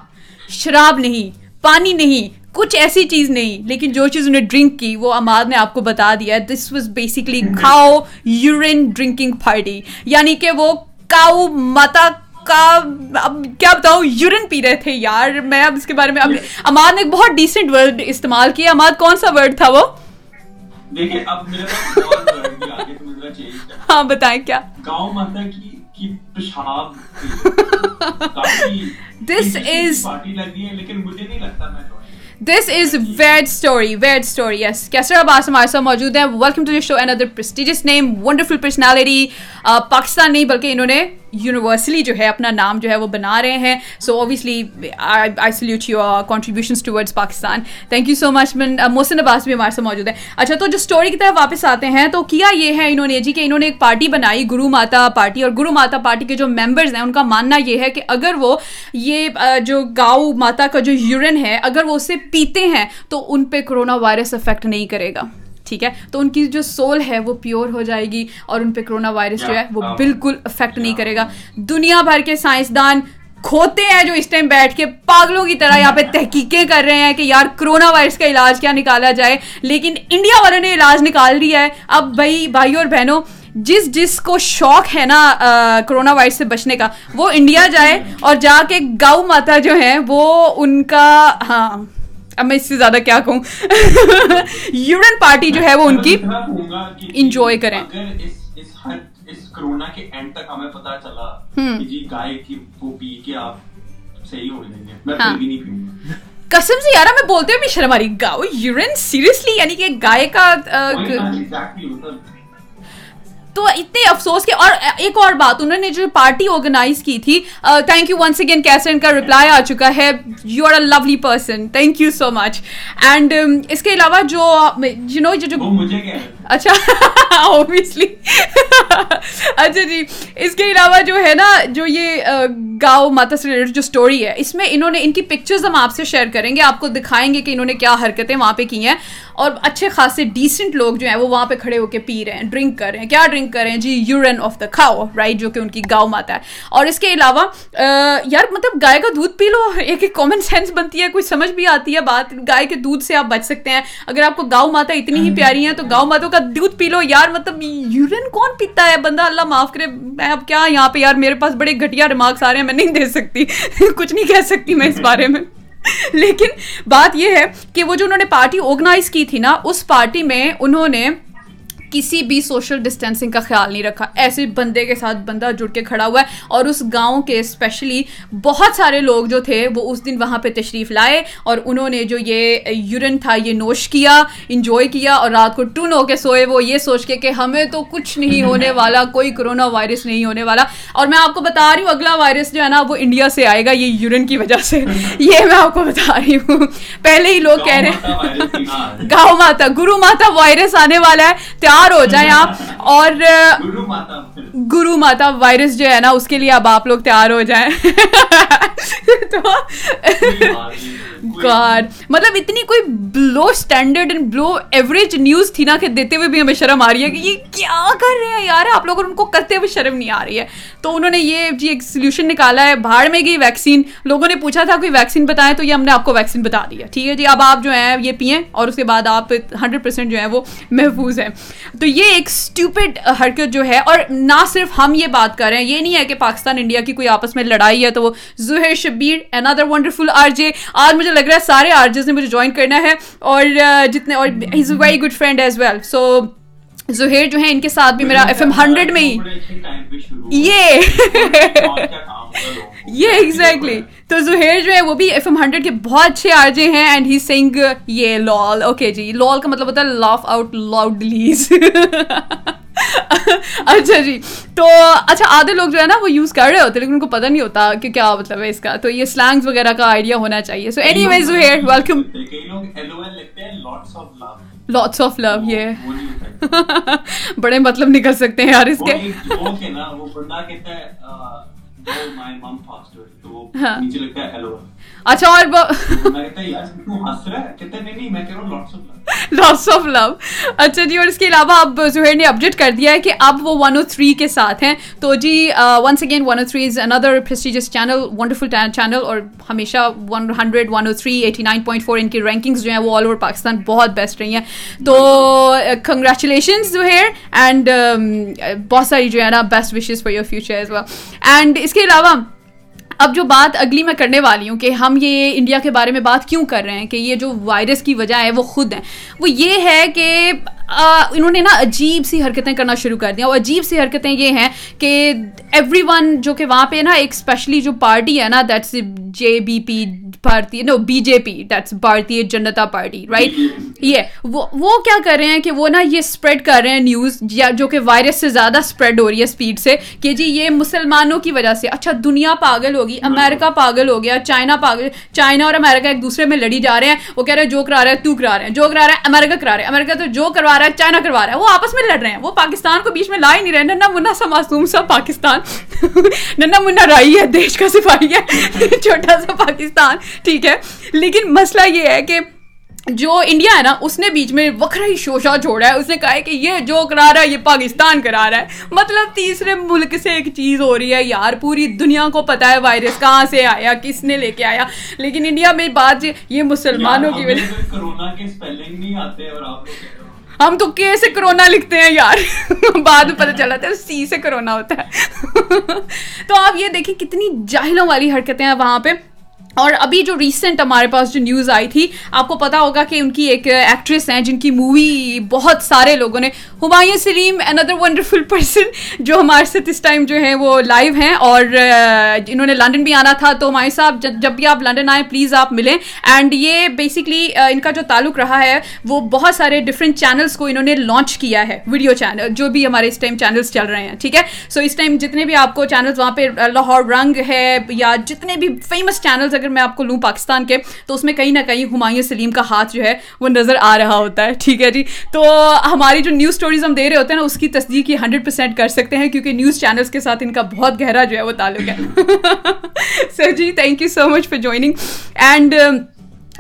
شراب نہیں پانی نہیں کچھ ایسی چیز نہیں لیکن جو چیز انہیں ڈرنک کی وہ اماد نے آپ کو بتا دیا۔ This was basically cow urine drinking party یعنی کہ وہ کاؤ ماتا کا اب کیا بتاؤں یورن پی رہے تھے یار میں اب اس کے بارے میں اماد نے ایک بہت ڈیسنٹ ورڈ استعمال کیا۔ اماد کون سا ورڈ تھا وہ؟ ہاں بتائیں کیا؟ This is this is weird story weird story yes Qaiser Abbas ہمارے ساتھ موجود ہیں۔ Welcome to the show and other prestigious name wonderful personality Pakistan نہیں بلکہ انہوں نے یونیورسلی جو ہے اپنا نام جو ہے وہ بنا رہے ہیں. So obviously I salute contributions towards Pakistan thank you so much man Mohsin Abbas بھی ہمارے ساتھ موجود ہیں. اچھا تو جو اسٹوری کی طرف واپس آتے ہیں، تو کیا یہ ہے انہوں نے جی کہ انہوں نے ایک پارٹی بنائی گرو ماتا پارٹی اور گرو ماتا پارٹی کے جو ممبرز ہیں، ان کا ماننا یہ ہے کہ اگر وہ یہ uh, جو گاؤ ماتا کا جو یورن ہے، اگر وہ اسے پیتے ہیں، تو ان پہ کرونا وائرس افیکٹ نہیں کرے گا. ٹھیک ہے؟ تو ان کی جو سول ہے وہ پیور ہو جائے گی اور ان پہ کرونا وائرس جو ہے وہ بالکل افیکٹ نہیں کرے گا۔ دنیا بھر کے سائنسدان کھوتے ہیں جو اس ٹائم بیٹھ کے پاگلوں کی طرح یہاں پہ تحقیقیں کر رہے ہیں کہ یار کرونا وائرس کا علاج کیا نکالا جائے۔ لیکن انڈیا والوں نے علاج نکال دیا ہے۔ اب بھائی بھائی اور بہنوں جس جس کو شوق ہے نا کرونا وائرس سے بچنے کا وہ انڈیا جائے اور جا کے گاؤ ماتا جو ہیں وہ ان کا ہاں۔ اب میں اس سے زیادہ کیا کہوں؟ یورن پارٹی جو ہے وہ ان کی انجوائے کریں۔ اس کرونا کے اینڈ تک ہمیں پتا چلا کہ جی گائے کی وہ پی کے آپ صحیح ہو جائیں گے۔ میں ہاں۔ پھر بھی نہیں پیوں گا۔ قسم سے یار میں بولتے ہوئے بھی شرماری گاؤ یورین سیریسلی یعنی کہ گائے کا تو اتنے افسوس کے اور ایک اور بات انہوں نے جو پارٹی آرگنائز کی تھی تھینک یو ونس اگین کیسرن کا رپلائی آ چکا ہے۔ You are a lovely person thank you so much and اس کے علاوہ جو یو نو جو اچھا اوبیسلی اچھا جی اس کے علاوہ جو ہے نا جو یہ گاؤ ماتا سے ریلیٹڈ جو اسٹوری ہے اس میں انہوں نے ان کی پکچرز ہم آپ سے شیئر کریں گے۔ آپ کو دکھائیں گے کہ انہوں نے کیا حرکتیں وہاں پہ کی ہیں۔ اور اچھے خاصے ڈیسنٹ لوگ جو ہیں وہ وہاں پہ کھڑے ہو کے پی رہے ہیں ڈرنک کر رہے ہیں۔ کیا ڈرنک ڈرنک کریں جی urine of the cow right جو کہ ان کی گاؤں ماتا ہے۔ اور اس کے علاوہ یار مطلب گائے کا دودھ پی لو، ایک ایک کامن سینس بنتی ہے، کوئی سمجھ بھی آتی ہے بات۔ گائے کے دودھ سے آپ بچ سکتے ہیں۔ اگر آپ کو گاؤں ماتا اتنی ہی پیاری ہیں، تو گاؤں ماتوں کا دودھ پی لو۔ یار مطلب یورین کون پیتا ہے؟ بندہ، اللہ معاف کرے۔ میں اب کیا یہاں پہ یار، میرے پاس بڑے گھٹیا ریمارکس آ رہے ہیں، میں نہیں دے سکتی۔ کچھ نہیں کہہ سکتی میں اس بارے میں۔ لیکن بات یہ ہے کہ وہ جو انہوں نے پارٹی آرگنائز کی تھی نا، اس پارٹی میں انہوں نے کسی بھی سوشل ڈسٹینسنگ کا خیال نہیں رکھا۔ ایسے بندے کے ساتھ بندہ جڑ کے کھڑا ہوا ہے اور اس گاؤں کے اسپیشلی بہت سارے لوگ جو تھے وہ اس دن وہاں پہ تشریف لائے اور انہوں نے جو یہ یورن تھا یہ نوش کیا انجوائے کیا اور رات کو ٹون ہو کے سوئے۔ وہ یہ سوچ کے کہ ہمیں تو کچھ نہیں ہونے والا کوئی کرونا وائرس نہیں ہونے والا۔ اور میں آپ کو بتا رہی ہوں اگلا وائرس جو ہے نا وہ انڈیا سے آئے گا یہ یورن کی وجہ سے۔ یہ میں آپ کو بتا رہی ہوں۔ پہلے ہی لوگ کہہ رہے ہیں گاؤں ماتا گرو ماتا وائرس آنے والا ہے۔ تیار بیدار ہو جائیں آپ اور گرو ماتا وائرس جو ہے نا اس کے لیے اب آپ لوگ تیار ہو جائیں۔ تو گاڈ مطلب اتنی کوئی below standard and below average news تھی نا کہ دیتے ہوئے بھی ہمیں شرم آ رہی ہے کہ یہ کیا کر رہے ہیں یار؟ آپ لوگ ان کو کرتے ہوئے شرم نہیں آ رہی ہے۔ تو انہوں نے یہ جی ایک سلیوشن نکالا ہے، بھاڑ میں گئی ویکسین لوگوں نے پوچھا تھا، کوئی ویکسین بتائیں؟ تو یہ ہم نے آپ کو ویکسین بتا دیا ٹھیک ہے جی اب آپ جو ہیں، یہ پئیں اور اس کے بعد آپ ہنڈریڈ پرسینٹ جو ہے وہ محفوظ ہیں۔ تو یہ ایک اسٹیوپڈ حرکت جو ہے، اور نہ صرف ہم یہ بات کر رہے ہیں، یہ نہیں ہے کہ پاکستان انڈیا کی کوئی آپس میں لڑائی ہے تو وہ Zaheer Shabbir another wonderful RJ. آج مجھے لگ رہا ہے سارے آرجز نے مجھے جوائن کرنا ہے اور جتنے اور he is a very good friend as well so Zaheer جو ہیں ان کے ساتھ بھی میرا ایف ایم ہنڈریڈ میں ہی یہ یہ ایگزیکٹلی تو زہیر جو ہے وہ بھی ایف ایم ہنڈریڈ کے بہت اچھے آرجے ہیں اینڈ ہی سنگ یہ لال اوکے جی لال کا مطلب ہوتا ہے لاف آؤٹ لاؤڈ لیز اچھا جی تو اچھا آدھے لوگ جو ہے نا وہ یوز کر رہے ہوتے لیکن ان کو پتہ نہیں ہوتا کہ کیا مطلب ہے اس کا۔ تو یہ سلینگس وغیرہ کا آئیڈیا ہونا چاہیے۔ So anyways Zaheer welcome lots of love یہ بڑے مطلب نکل سکتے ہیں یار اس کے۔ ہاں۔ اچھا اور لاس آف لو اچھا جی اور اس کے علاوہ اب زہیر نے اپڈیٹ کر دیا ہے کہ اب وہ ون او تھری کے ساتھ ہیں۔ تو جی once again one O three is another prestigious channel wonderful channel اور ہمیشہ one hundred one O three eighty nine point four ان کی رینکنگس جو ہیں وہ آل اوور پاکستان بہت بیسٹ رہی ہیں۔ تو کنگریچولیشنز زہیر اینڈ بہت ساری جو ہے نا best wishes for your future as well and اس کے علاوہ اب جو بات اگلی میں کرنے والی ہوں کہ ہم یہ انڈیا کے بارے میں بات کیوں کر رہے ہیں کہ یہ جو وائرس کی وجہ ہے وہ خود ہیں وہ یہ ہے کہ انہوں نے نا عجیب سی حرکتیں کرنا شروع کر دیا۔ اور عجیب سی حرکتیں یہ ہیں کہ ایوری ون جو کہ وہاں پہ نا ایک اسپیشلی جو پارٹی ہے نا دیٹس جے بی پی بھارتی نو بی جے پی دیٹس بھارتی جنتا پارٹی رائٹ یہ، وہ وہ کیا کر رہے ہیں کہ وہ نا یہ اسپریڈ کر رہے ہیں نیوز یا جو کہ وائرس سے زیادہ اسپریڈ ہو رہی ہے اسپیڈ سے، کہ جی یہ مسلمانوں کی وجہ سے۔ اچھا دنیا پاگل ہوگی امیرکا پاگل ہو گیا چائنا پاگل چائنا اور امیرکا ایک دوسرے میں لڑی جا رہے ہیں، وہ کہہ رہے ہیں جو کرا رہا ہے تو کرا رہے ہیں جو کرا رہا ہے امیرکا کرا رہا ہے امیرکا تو جو کروا رہا ہے چائنا کروا رہا ہے۔ وہ آپس میں لڑ رہے ہیں۔ وہ پاکستان کو بیچ میں لا ہی نہیں رہے۔ ننا منا سا معصوم سا پاکستان۔ ننا منا رائی ہے، دیش کا سپاہی ہے۔ چھوٹا سا پاکستان۔ ٹھیک ہے۔ لیکن مسئلہ یہ ہے کہ جو انڈیا ہے نا، اس نے بیچ میں وکرا ہی شوشا چھوڑا ہے۔ اس نے کہا ہے کہ یہ جو کرا رہا ہے، یہ پاکستان کرا رہا ہے۔ مطلب تیسرے ملک سے ایک چیز ہو رہی ہے۔ یار، پوری دنیا کو پتا ہے وائرس کہاں سے آیا، کس نے لے کے آیا۔ لیکن انڈیا میں بات یہ مسلمانوں کی وجہ ہم تو کے سے کرونا لکھتے ہیں یار بعد میں پتہ چلا تھا سی سے کرونا ہوتا ہے تو آپ یہ دیکھیں کتنی جاہلوں والی حرکتیں ہیں وہاں پہ۔ اور ابھی جو ریسنٹ ہمارے پاس جو نیوز آئی تھی، آپ کو پتا ہوگا کہ ان کی ایک ایکٹریس ہیں جن کی مووی بہت سارے لوگوں نے Humayun Saleem another wonderful person جو ہمارے ساتھ اس ٹائم جو ہے وہ لائیو ہیں اور انہوں نے لنڈن بھی آنا تھا۔ تو ہمایوں صاحب، جب بھی آپ لنڈن آئیں پلیز آپ ملیں۔ اینڈ یہ بیسکلی ان کا جو تعلق رہا ہے، وہ بہت سارے ڈفرینٹ چینلس کو انہوں نے لانچ کیا ہے۔ ویڈیو چینل جو بھی ہمارے اس ٹائم چینلس چل رہے ہیں، ٹھیک ہے؟ سو اس ٹائم جتنے بھی آپ کو چینلس وہاں پہ لاہور رنگ ہے یا جتنے بھی فیمس چینلس اگر میں آپ کو لوں پاکستان کے، تو اس میں کہیں نہ کہیں ہمایوں سلیم کا ہاتھ جو ہے وہ نظر آ رہا ہوتا ہے، ٹھیک ہے جی؟ تو ہماری جو نیوز اسٹوریز ہم دے رہے ہوتے ہیں نا، اس کی تصدیق یہ ہنڈریڈ پرسینٹ کر سکتے ہیں، کیونکہ نیوز چینلس کے ساتھ ان کا بہت گہرا جو ہے وہ تعلق ہے۔ Sir G thank you so much for joining and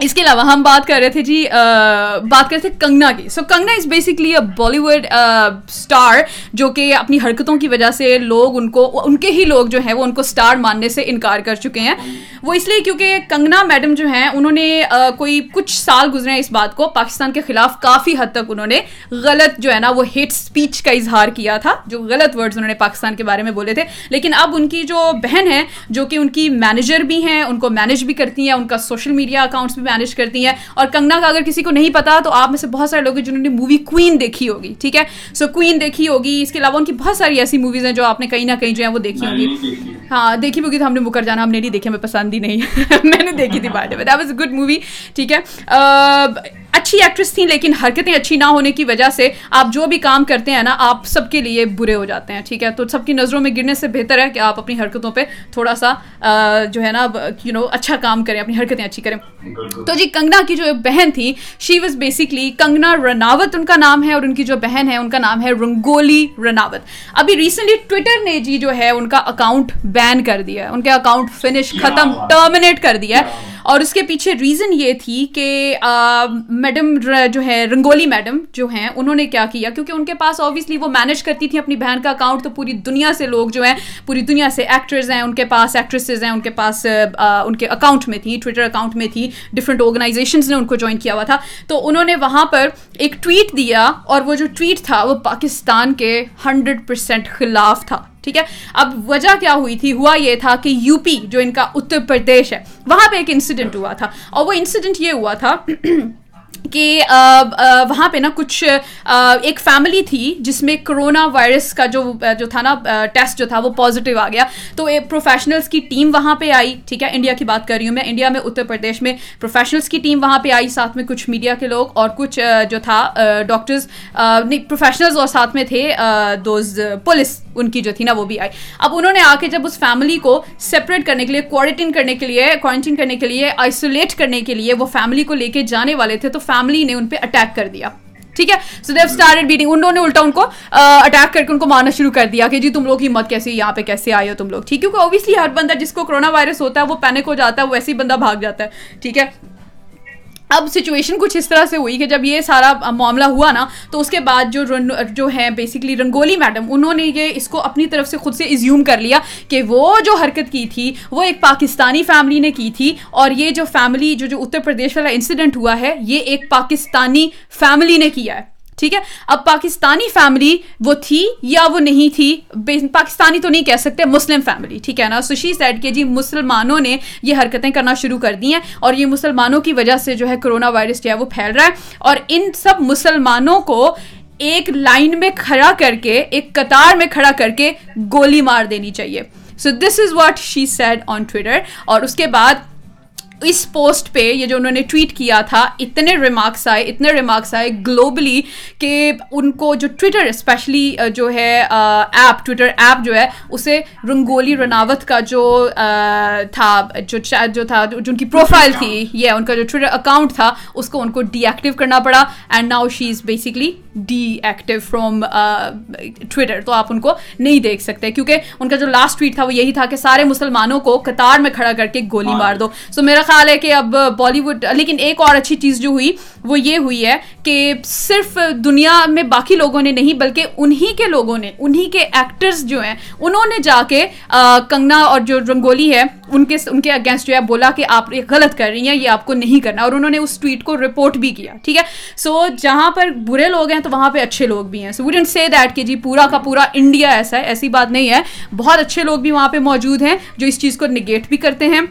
اس کے علاوہ ہم بات کر رہے تھے جی بات کر رہے تھے کنگنا کی۔ So Kangana is basically a Bollywood star جو کہ اپنی حرکتوں کی وجہ سے لوگ ان کو، ان کے ہی لوگ جو ہیں وہ ان کو اسٹار ماننے سے انکار کر چکے ہیں۔ وہ اس لیے کیونکہ کنگنا میڈم جو ہیں، انہوں نے کوئی کچھ سال گزرے ہیں اس بات کو، پاکستان کے خلاف کافی حد تک انہوں نے غلط جو ہے نا، وہ ہیٹ اسپیچ کا اظہار کیا تھا، جو غلط ورڈز انہوں نے پاکستان کے بارے میں بولے تھے۔ لیکن اب ان کی جو بہن ہے جو کہ ان کی مینیجر بھی ہیں، ان کو مینیج بھی کرتی ہیں، ان کا سوشل میڈیا اکاؤنٹس بھی مینیج کرتی ہیں اور کنگنا کا اگر کسی کو نہیں پتا تو آپ میں سے بہت سارے لوگ ہیں جنہوں نے مووی کوئین دیکھی ہوگی ٹھیک ہے؟ سو کوئین دیکھی ہوگی اس کے علاوہ ان کی بہت ساری ایسی موویز ہیں جو آپ نے کہیں نہ کہیں جو ہے وہ دیکھی ہوگی۔ ہاں دیکھی ہوگی تو ہم نے مکر جانا ہم نے نہیں دیکھی ہمیں پسند ہی نہیں۔ میں نے دیکھی تھی بارڈے میں۔ That was a good movie ٹھیک ہے؟ اچھی ایکٹریس تھیں لیکن حرکتیں اچھی نہ ہونے کی وجہ سے آپ جو بھی کام کرتے ہیں نا آپ سب کے لیے برے ہو جاتے ہیں ٹھیک ہے؟ تو سب کی نظروں میں گرنے سے بہتر ہے کہ آپ اپنی حرکتوں پہ تھوڑا سا جو ہے نا یو نو اچھا کام کریں اپنی حرکتیں اچھی کریں۔ تو جی کنگنا کی جو بہن تھی she was basically Kangana Ranaut ان کا نام ہے اور ان کی جو بہن ہے ان کا نام ہے رنگولی رناوت۔ ابھی ریسنٹلی ٹویٹر نے جی جو ہے ان کا اکاؤنٹ بین کر دیا ہے ان کے اکاؤنٹ فنش ختم ٹرمینیٹ کر دیا ہے۔ اور اس کے پیچھے ریزن یہ تھی کہ میڈم جو ہے، رنگولی میڈم جو ہیں، انہوں نے کیا کیا؟ کیونکہ ان کے پاس آبویسلی وہ مینیج کرتی تھیں اپنی بہن کا اکاؤنٹ تو پوری دنیا سے لوگ جو ہیں، پوری دنیا سے ایکٹرز ہیں، ان کے پاس ایکٹریسز ہیں، ان کے پاس ان کے اکاؤنٹ میں تھی ٹویٹر اکاؤنٹ میں تھی ڈفرینٹ آرگنائزیشنز نے ان کو جوائن کیا ہوا تھا۔ تو انہوں نے وہاں پر ایک ٹویٹ دیا اور وہ جو ٹویٹ تھا، وہ پاکستان کے ہنڈریڈ پرسینٹ خلاف تھا۔ ٹھیک ہے؟ اب وجہ کیا ہوئی تھی؟ ہوا یہ تھا کہ یو پی جو ان کا اتر پردیش ہے، وہاں پہ ایک انسیڈنٹ ہوا تھا۔ اور وہ انسیڈنٹ یہ ہوا تھا کہ وہاں پہ نا کچھ ایک فیملی تھی جس میں کرونا وائرس کا جو جو تھا نا ٹیسٹ جو تھا وہ پازیٹیو آ گیا۔ تو پروفیشنلس کی ٹیم وہاں پہ آئی۔ ٹھیک ہے؟ انڈیا کی بات کر رہی ہوں میں۔ انڈیا میں، اتر پردیش میں پروفیشنلس کی ٹیم وہاں پہ آئی، ساتھ میں کچھ میڈیا کے لوگ اور کچھ جو تھا ڈاکٹرز نہیں پروفیشنلز اور ساتھ میں تھے دوز پولیس ان کی جو تھی نا وہ بھی آئی۔ اب انہوں نے آ کے جب اس فیملی کو سپریٹ کرنے کے لیے کوارنٹین کرنے کے لیے کوارنٹین کرنے کے لیے آئسولیٹ کرنے کے لیے وہ فیملی کو لے کے جانے والے تھے، تو فیملی نے ان پہ اٹیک کر دیا۔ ٹھیک ہے؟ سو دیو اسٹارٹ بیٹنگ انہوں نے الٹا ان کو اٹیک کر کے ان کو مارنا شروع کر دیا کہ جی تم لوگ کی مت کیسے یہاں پہ کیسے آئے ہو تم لوگ؟ ٹھیک کیونکہ اوبیسلی ہر بندہ جس کو کرونا وائرس ہوتا ہے، وہ پینک ہو جاتا ہے، وہ ایسے ہی بندہ بھاگ جاتا ہے۔ ٹھیک ہے؟ اب سچویشن کچھ اس طرح سے ہوئی کہ جب یہ سارا معاملہ ہوا نا، تو اس کے بعد جو جو ہیں بیسکلی رنگولی میڈم انہوں نے یہ اس کو اپنی طرف سے خود سے ایزیوم کر لیا کہ وہ جو حرکت کی تھی، وہ ایک پاکستانی فیملی نے کی تھی اور یہ جو فیملی جو جو اتر پردیش والا انسیڈنٹ ہوا ہے، یہ ایک پاکستانی فیملی نے کیا ہے۔ ٹھیک ہے؟ اب پاکستانی فیملی وہ تھی یا وہ نہیں تھی؟ پاکستانی تو نہیں کہہ سکتے، مسلم فیملی ٹھیک ہے نا؟ سشی سیڈ کے جی مسلمانوں نے یہ حرکتیں کرنا شروع کر دی ہیں اور یہ مسلمانوں کی وجہ سے جو ہے کرونا وائرس جو ہے وہ پھیل رہا ہے اور ان سب مسلمانوں کو ایک لائن میں کھڑا کر کے، ایک قطار میں کھڑا کر کے گولی مار دینی چاہیے۔ So this is what she said on Twitter اور اس کے بعد اس پوسٹ پہ یہ جو انہوں نے ٹویٹ کیا تھا اتنے ریمارکس آئے اتنے ریمارکس آئے گلوبلی کہ ان کو جو ٹویٹر اسپیشلی جو ہے ایپ ٹویٹر ایپ جو ہے اسے رنگولی رناوت کا جو تھا جو جو تھا جو ان کی پروفائل تھی یہ ان کا جو ٹویٹر اکاؤنٹ تھا اس کو ان کو ڈی ایکٹیو کرنا پڑا and now she is basically deactive from Twitter تو آپ ان کو نہیں دیکھ سکتے کیونکہ ان کا جو لاسٹ ٹویٹ تھا وہ یہی تھا کہ سارے مسلمانوں کو قطار میں کھڑا کر کے گولی مار دو۔ سو میرا خیال ہے کہ اب بالی ووڈ، لیکن ایک اور اچھی چیز جو ہوئی، وہ یہ ہوئی ہے کہ صرف دنیا میں باقی لوگوں نے نہیں، بلکہ انہی کے لوگوں نے، انہی کے ایکٹرز جو ہیں، انہوں نے جا کے کنگنا اور جو رنگولی ہے، ان کے ان کے اگینسٹ جو ہے، بولا کہ آپ یہ غلط کر رہی ہیں، یہ آپ کو نہیں کرنا۔ اور انہوں نے اس ٹویٹ کو رپورٹ بھی کیا، ٹھیک ہے؟ سو جہاں پر برے لوگ ہیں تو وہاں پہ اچھے لوگ بھی ہیں۔ سو وڈنٹ سے دیٹ کہ جی پورا کا پورا انڈیا ایسا ہے، ایسی بات نہیں ہے۔ بہت اچھے لوگ بھی وہاں پہ موجود ہیں جو اس چیز کو نگیٹ بھی کرتے ہیں۔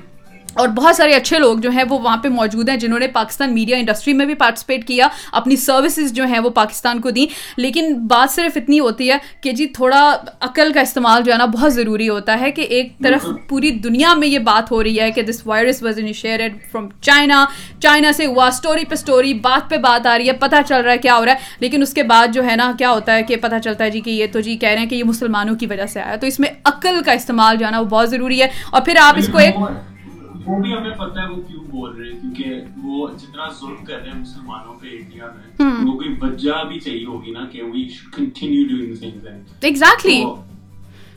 اور بہت سارے اچھے لوگ جو ہیں وہ وہاں پہ موجود ہیں جنہوں نے پاکستان میڈیا انڈسٹری میں بھی پارٹیسپیٹ کیا اپنی سروسز جو ہیں وہ پاکستان کو دیں۔ لیکن بات صرف اتنی ہوتی ہے کہ جی تھوڑا عقل کا استعمال جو ہے نا بہت ضروری ہوتا ہے کہ ایک طرف پوری دنیا میں یہ بات ہو رہی ہے کہ this virus was initiated from China China سے ہوا اسٹوری پہ اسٹوری بات پہ بات آ رہی ہے پتہ چل رہا ہے کیا ہو رہا ہے۔ لیکن اس کے بعد جو ہے نا کیا ہوتا ہے کہ پتہ چلتا ہے جی کہ یہ تو جی کہہ رہے ہیں کہ یہ مسلمانوں کی وجہ سے آیا۔ تو اس میں عقل کا استعمال جو ہے نا وہ بہت ضروری ہے۔ اور پھر آپ اس کو ایک وہ بھی ہمیں پتہ ہے وہ کیوں بول رہے ہیں کیونکہ وہ جتنا ظلم کر رہے ہیں مسلمانوں پہ انڈیا میں کو کوئی وجہ بھی چاہیے ہوگی نا کہ we should continue doing exactly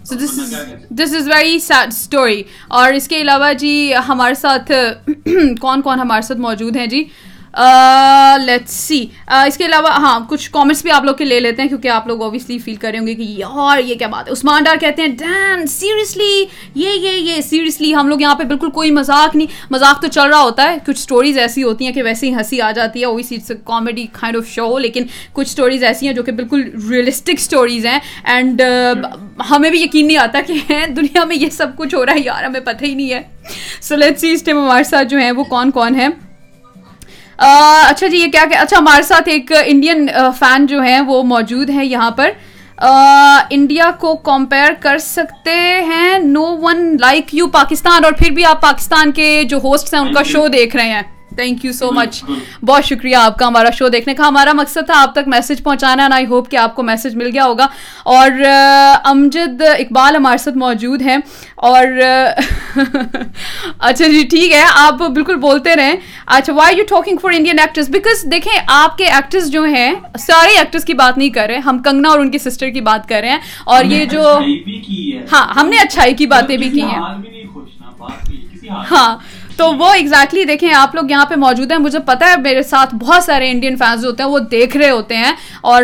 so this is this is very sad story اور اس کے علاوہ جی ہمارے ساتھ کون کون ہمارے ساتھ موجود ہیں جی؟ لیٹ سی اس کے علاوہ ہاں کچھ کامنٹس بھی آپ لوگ کے لے لیتے ہیں کیونکہ آپ لوگ اوبیسلی فیل کر رہے ہوں گے کہ یار، یہ کیا بات ہے؟ عثمان ڈار کہتے ہیں ڈین سیریسلی یہ یہ یہ سیریسلی ہم لوگ یہاں پہ بالکل کوئی مذاق نہیں، مذاق تو چل رہا ہوتا ہے۔ کچھ اسٹوریز ایسی ہوتی ہیں کہ ویسے ہی ہنسی آ جاتی ہے۔ Obviously it's comedy kind of show لیکن کچھ اسٹوریز ایسی ہیں جو کہ بالکل ریئلسٹک اسٹوریز ہیں۔ اینڈ ہمیں بھی یقین نہیں آتا کہ دنیا میں یہ سب کچھ ہو رہا ہے۔ یار، ہمیں پتہ ہی نہیں ہے۔ سو لیٹ سی اس ٹائم ہمارے ساتھ جو ہیں، وہ کون کون ہیں؟ اچھا جی یہ کیا کہ اچھا ہمارے ساتھ ایک انڈین فین جو ہیں وہ موجود ہیں یہاں پر۔ انڈیا کو کمپیئر کر سکتے ہیں۔ No one like you Pakistan. اور پھر بھی آپ پاکستان کے جو ہوسٹ ہیں ان کا شو دیکھ رہے ہیں۔ تھینک یو سو مچ بہت شکریہ آپ کا ہمارا شو دیکھنے کا ہمارا مقصد تھا آپ تک میسج پہنچانا اینڈ آئی ہوپ کہ آپ کو میسج مل گیا ہوگا اور امجد اقبال ہمارے ساتھ موجود ہیں اور اچھا جی ٹھیک ہے آپ بالکل بولتے رہیں اچھا why you talking for Indian actress because دیکھیں آپ کے ایکٹرس جو ہیں سارے ایکٹرس کی بات نہیں کر رہے ہم کنگنا اور ان کی سسٹر کی بات کر رہے ہیں اور یہ جو ہاں ہم نے اچھائی کی باتیں بھی کی ہیں ہاں تو وہ ایگزیکٹلی دیکھیں، آپ لوگ یہاں پہ موجود ہیں۔ مجھے پتا ہے، میرے ساتھ بہت سارے انڈین فینس ہوتے ہیں، وہ دیکھ رہے ہوتے ہیں۔ اور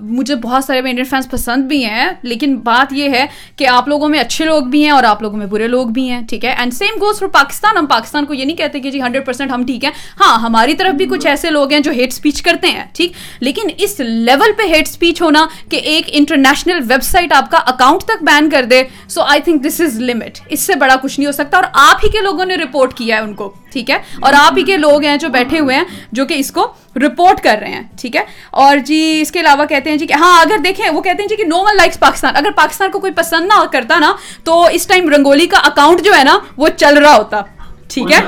مجھے بہت سارے انڈین فینس پسند بھی ہیں۔ لیکن بات یہ ہے کہ آپ لوگوں میں اچھے لوگ بھی ہیں اور آپ لوگوں میں برے لوگ بھی ہیں، ٹھیک ہے؟ And same goes for Pakistan ہم پاکستان کو یہ نہیں کہتے کہ جی ہنڈریڈ پرسینٹ ہم ٹھیک ہیں۔ ہاں ہماری طرف بھی کچھ ایسے لوگ ہیں جو ہیٹ اسپیچ کرتے ہیں، ٹھیک؟ لیکن اس لیول پہ ہیٹ اسپیچ ہونا کہ ایک انٹرنیشنل ویب سائٹ آپ کا اکاؤنٹ تک بین کر دے سو I think this is limit اس سے بڑا کچھ نہیں ہو سکتا۔ اور آپ ہی کے لوگوں نے رپورٹ کیا ہے ان کو، ٹھیک ہے؟ اور آپ ہی کے لوگ ہیں جو بیٹھے ہوئے ہیں، جو کہ اس کو رپورٹ کر رہے ہیں، ٹھیک ہے؟ اور جی اس کے علاوہ کہتے ہیں جی کہ ہاں اگر دیکھیں، وہ کہتے ہیں جی کہ نو ون لائکس پاکستان اگر پاکستان کو کوئی پسند نہ کرتا نا، تو اس ٹائم رنگولی کا اکاؤنٹ جو ہے نا، وہ چل رہا ہوتا۔ ٹھیک ہے؟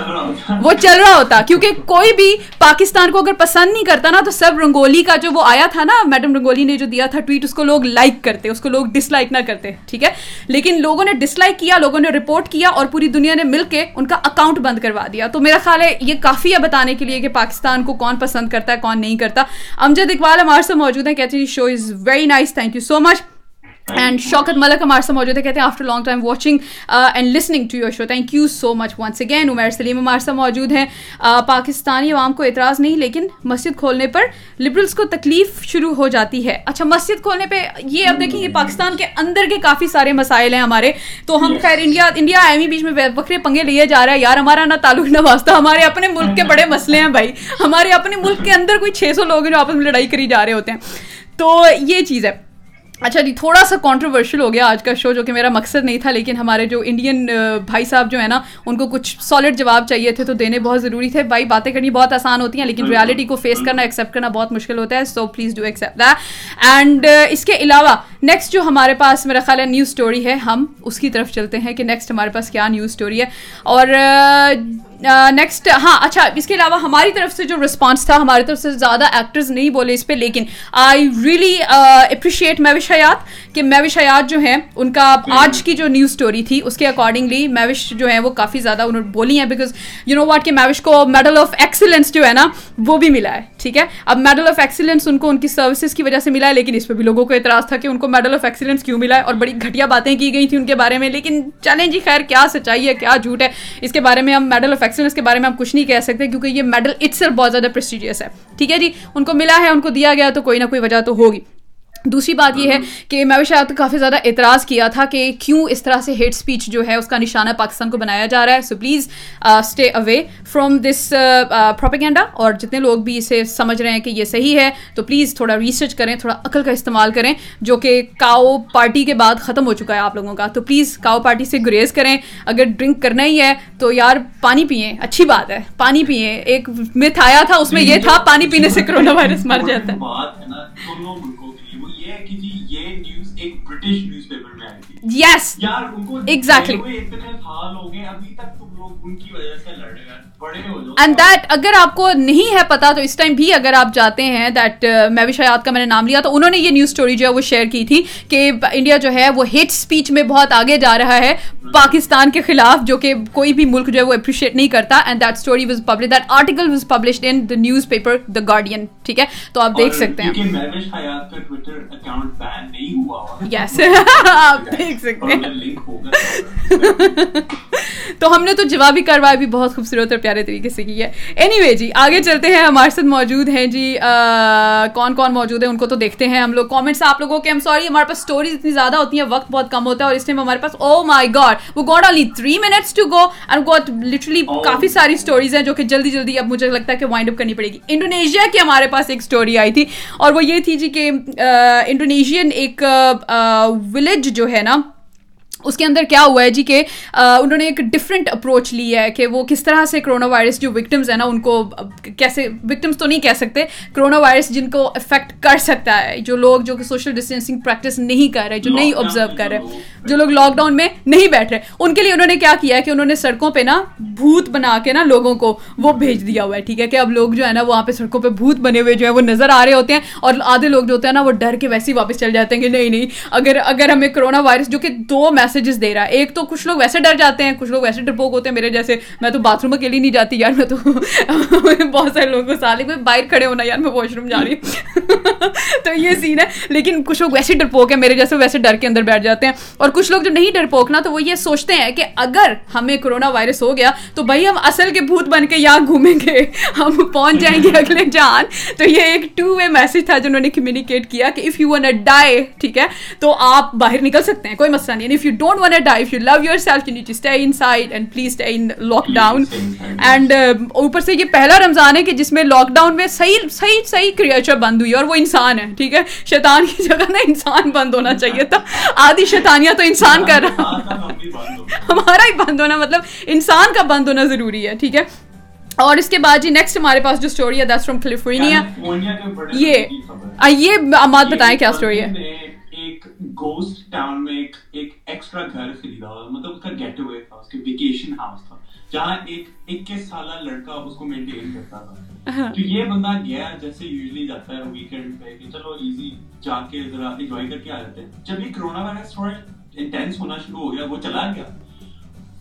وہ چل رہا ہوتا کیونکہ کوئی بھی پاکستان کو اگر پسند نہیں کرتا نا تو سب رنگولی کا جو وہ آیا تھا نا میڈم رنگولی نے جو دیا تھا ٹویٹ اس کو لوگ لائک کرتے اس کو لوگ ڈس لائک نہ کرتے ٹھیک ہے؟ لیکن لوگوں نے ڈس لائک کیا لوگوں نے رپورٹ کیا اور پوری دنیا نے مل کے ان کا اکاؤنٹ بند کروا دیا۔ تو میرا خیال ہے یہ کافی ہے بتانے کے لیے کہ پاکستان کو کون پسند کرتا ہے کون نہیں کرتا۔ امجد اقبال ہمارے سے موجود ہیں کہتے ہیں show is very nice thank you so much and Shaukat Malik ہمارے ساتھ موجود ہے کہتے ہیں after long time watching and listening to your show thank you so much once again Umair Saleem ہمارے ساتھ موجود ہیں. پاکستانی عوام کو اعتراض نہیں لیکن مسجد کھولنے پر لبرلس کو تکلیف شروع ہو جاتی ہے۔ اچھا مسجد کھولنے پہ یہ اب دیکھیں یہ پاکستان کے اندر کے کافی سارے مسائل ہیں ہمارے۔ تو ہم خیر انڈیا انڈیا ایمی بیچ میں بکرے پنگے لیے جا رہا ہے۔ یار ہمارا نہ تعلق نہ واسطہ ہمارے اپنے ملک کے بڑے مسئلے ہیں بھائی۔ ہمارے اپنے ملک کے اندر کوئی چھ سو لوگ ہیں جو آپس میں لڑائی کری جا رہے ہوتے ہیں۔ تو یہ چیز ہے۔ اچھا جی تھوڑا سا کانٹروورشل ہو گیا آج کا شو جو کہ میرا مقصد نہیں تھا لیکن ہمارے جو انڈین بھائی صاحب جو ہے نا ان کو کچھ سالڈ جواب چاہیے تھے تو دینے بہت ضروری تھے۔ بھائی باتیں کرنی بہت آسان ہوتی ہیں لیکن ریالٹی کو فیس کرنا ایکسیپٹ کرنا بہت مشکل ہوتا ہے so please do accept that and اس کے علاوہ نیکسٹ جو ہمارے پاس میرا خیال ہے نیوز اسٹوری ہے ہم اس کی طرف چلتے ہیں کہ نیکسٹ ہمارے پاس کیا نیوز اسٹوری ہے۔ اور نیکسٹ ہاں اچھا اس کے علاوہ ہماری طرف سے جو رسپانس تھا ہماری طرف سے زیادہ ایکٹرز نہیں بولے اس پہ لیکن آئی ریئلی اپریشیٹ میوش حیات کہ میوش حیات جو ہیں ان کا آج کی جو نیوز اسٹوری تھی اس کے اکارڈنگلی میوش جو ہیں وہ کافی زیادہ انہوں نے بولی ہیں بیکاز یو نو واٹ کہ میوش کو میڈل آف ایکسلنس جو ہے نا وہ بھی ملا ہے ٹھیک ہے؟ اب میڈل آف ایکسلنس ان کو ان کی سروسز کی وجہ سے ملا ہے لیکن اس پہ بھی لوگوں کو اعتراض تھا کہ ان کو میڈل آف ایکسلنس کیوں ملا ہے اور بڑی گھٹیا باتیں کی گئی تھیں ان کے بارے میں لیکن چلیں جی خیر کیا سچائی ہے کیا جھوٹ ہے؟ اس کے بارے میں ہم میڈل آف ایکسلنس کے بارے میں ہم کچھ نہیں کہہ سکتے کیونکہ یہ میڈل اٹس بہت زیادہ پرسٹیجیس ہے۔ ٹھیک ہے جی؟ ان کو ملا ہے، ان کو دیا گیا تو کوئی نہ کوئی وجہ تو ہوگی۔ دوسری بات یہ ہے کہ میں شاید کافی زیادہ اعتراض کیا تھا کہ کیوں اس طرح سے ہیٹ اسپیچ جو ہے اس کا نشانہ پاکستان کو بنایا جا رہا ہے۔ So please stay away from this propaganda اور جتنے لوگ بھی اسے سمجھ رہے ہیں کہ یہ صحیح ہے تو پلیز تھوڑا ریسرچ کریں تھوڑا عقل کا استعمال کریں جو کہ کاؤ پارٹی کے بعد ختم ہو چکا ہے آپ لوگوں کا۔ تو پلیز کاؤ پارٹی سے گریز کریں۔ اگر ڈرنک کرنا ہی ہے تو یار پانی پئیں اچھی بات ہے پانی پئیں ایک متھ آیا تھا اس میں یہ تھا پانی پینے سے کرونا وائرس مر جاتا ہے۔ یہ نیوز ایک برٹش نیوز پیپر میں آئی تھی یس یار ان کو. اتنے سال ہو گئے ابھی تک اینڈ دیٹ اگر آپ کو نہیں ہے پتا تو اس ٹائم بھی اگر آپ جاتے ہیں دیٹ میں بھی شاید کا میں نے نام لیا تو انہوں نے یہ نیوز اسٹوری جو ہے وہ شیئر کی تھی کہ انڈیا جو ہے وہ ہیٹ اسپیچ میں بہت آگے جا رہا ہے پاکستان کے خلاف جو کہ کوئی بھی ملک جو ہے وہ اپریشیٹ نہیں کرتا۔ And that story was publish that article was published in the newspaper the Guardian ٹھیک ہے؟ تو آپ دیکھ سکتے ہیں۔ یس آپ دیکھ سکتے ہیں۔ تو ہم نے تو جوابی کاروائی بھی بہت خوبصورت اور پیارے طریقے سے کی ہے۔ اینی وے جی آگے چلتے ہیں ہمارے ساتھ موجود ہیں جی کون کون موجود ہیں ان کو تو دیکھتے ہیں ہم لوگ۔ کامنٹس آپ لوگوں کے ہم سوری ہمارے پاس اسٹوریز اتنی زیادہ ہوتی ہیں وقت بہت کم ہوتا ہے اور اس ٹائم ہمارے پاس او مائی گاڈ وہ got only three minutes to go and got literally کافی ساری اسٹوریز ہیں جو کہ جلدی جلدی اب مجھے لگتا ہے کہ وائنڈ اپ کرنی پڑے گی۔ انڈونیشیا کی ہمارے پاس ایک اسٹوری آئی تھی اور وہ یہ تھی جی کہ انڈونیشین ایک ولیج جو ہے نا اس کے اندر کیا ہوا ہے جی کہ انہوں نے ایک ڈفرینٹ اپروچ لی ہے کہ وہ کس طرح سے کرونا وائرس جو وکٹمز ہیں نا ان کو کیسے وکٹمس تو نہیں کہہ سکتے کرونا وائرس جن کو افیکٹ کر سکتا ہے جو لوگ جو کہ سوشل ڈسٹینسنگ پریکٹس نہیں کر رہے جو نہیں آبزرو کر رہے جو لوگ لاک ڈاؤن میں نہیں بیٹھ رہے۔ ان کے لیے انہوں نے کیا کیا ہے کہ انہوں نے سڑکوں پہ نا بھوت بنا کے نا لوگوں کو وہ بھیج دیا ہوا ہے ٹھیک ہے کہ اب لوگ جو ہے نا وہاں پہ سڑکوں پہ بھوت بنے ہوئے جو ہے وہ نظر آ رہے ہوتے ہیں اور آدھے لوگ جو ہوتے ہیں نا وہ ڈر کے ویسے ہی واپس چل جاتے ہیں کہ نہیں نہیں اگر اگر ہمیں کرونا وائرس جو کہ دو میسیجز دے رہا ہے ایک تو کچھ لوگ ویسے ڈر جاتے ہیں کچھ لوگ ویسے ڈرپوک ہوتے ہیں میرے جیسے میں تو باتھ روم اکیلی نہیں جاتی یار میں تو بہت سارے لوگوں کو سال میں باہر کھڑے ہونا یار میں واش روم جا رہی ہوں تو یہ سین ہے. لیکن کچھ لوگ ویسے ڈرپوک ہیں میرے جیسے ویسے ڈر کے اندر بیٹھ جاتے ہیں اور کچھ لوگ جو نہیں ڈرپوک نا تو وہ یہ سوچتے ہیں کہ اگر ہمیں کرونا وائرس ہو گیا، تو بھائی ہم اصل کے بھوت بن کے یہاں گھومیں گے. ہم پہنچ جائیں گے اگلے جان تو یہ ایک ٹو وے میسج تھا جنہوں نے کمیونیکیٹ کیا کہ اف یو ون ڈائی ٹھیک ہے، تو آپ باہر نکل سکتے ہیں. کوئی مسئلہ نہیں if you don't want to die. If you love yourself you need to stay inside and please stay in lockdown. And um, اوپر سے یہ پہلا رمضان ہے کہ جس میں لاک ڈاؤن میں صحیح صحیح صحیح کریچر بند ہوئی اور وہ انسان ہے ٹھیک ہے؟ شیطان کی جگہ نا انسان بند ہونا چاہیے تھا۔ آدھی شیطانیہ تو انسان کر رہا۔ ہمارا ہی بند ہونا مطلب انسان کا بند ہونا ضروری ہے ٹھیک ہے؟ اور اس کے بعد جی نیکسٹ ہمارے پاس جو اسٹوری ہے دس فرام کیلیفورنیا یہ یہ بتائیں کیا اسٹوری ہے۔ گوسٹ ٹاؤن میں ایک ایک ایکسٹرا گھر خریدا ہوا مطلب اس کا گیٹ اوے تھا اس کے ویکیشن ہاؤس تھا جہاں ایک اکیس سالہ لڑکا اس کو مینٹین کرتا تھا۔ ہاں۔ تو یہ بندہ گیا جیسے یوزلی جاتا ہے ویکینڈ پہ کہ چلو ایزی جا کے ذرا انجوائے کر کے آ جاتے ہیں۔ جب یہ کرونا وائرس تھوڑا انٹینس ہونا شروع ہو گیا وہ چلا گیا۔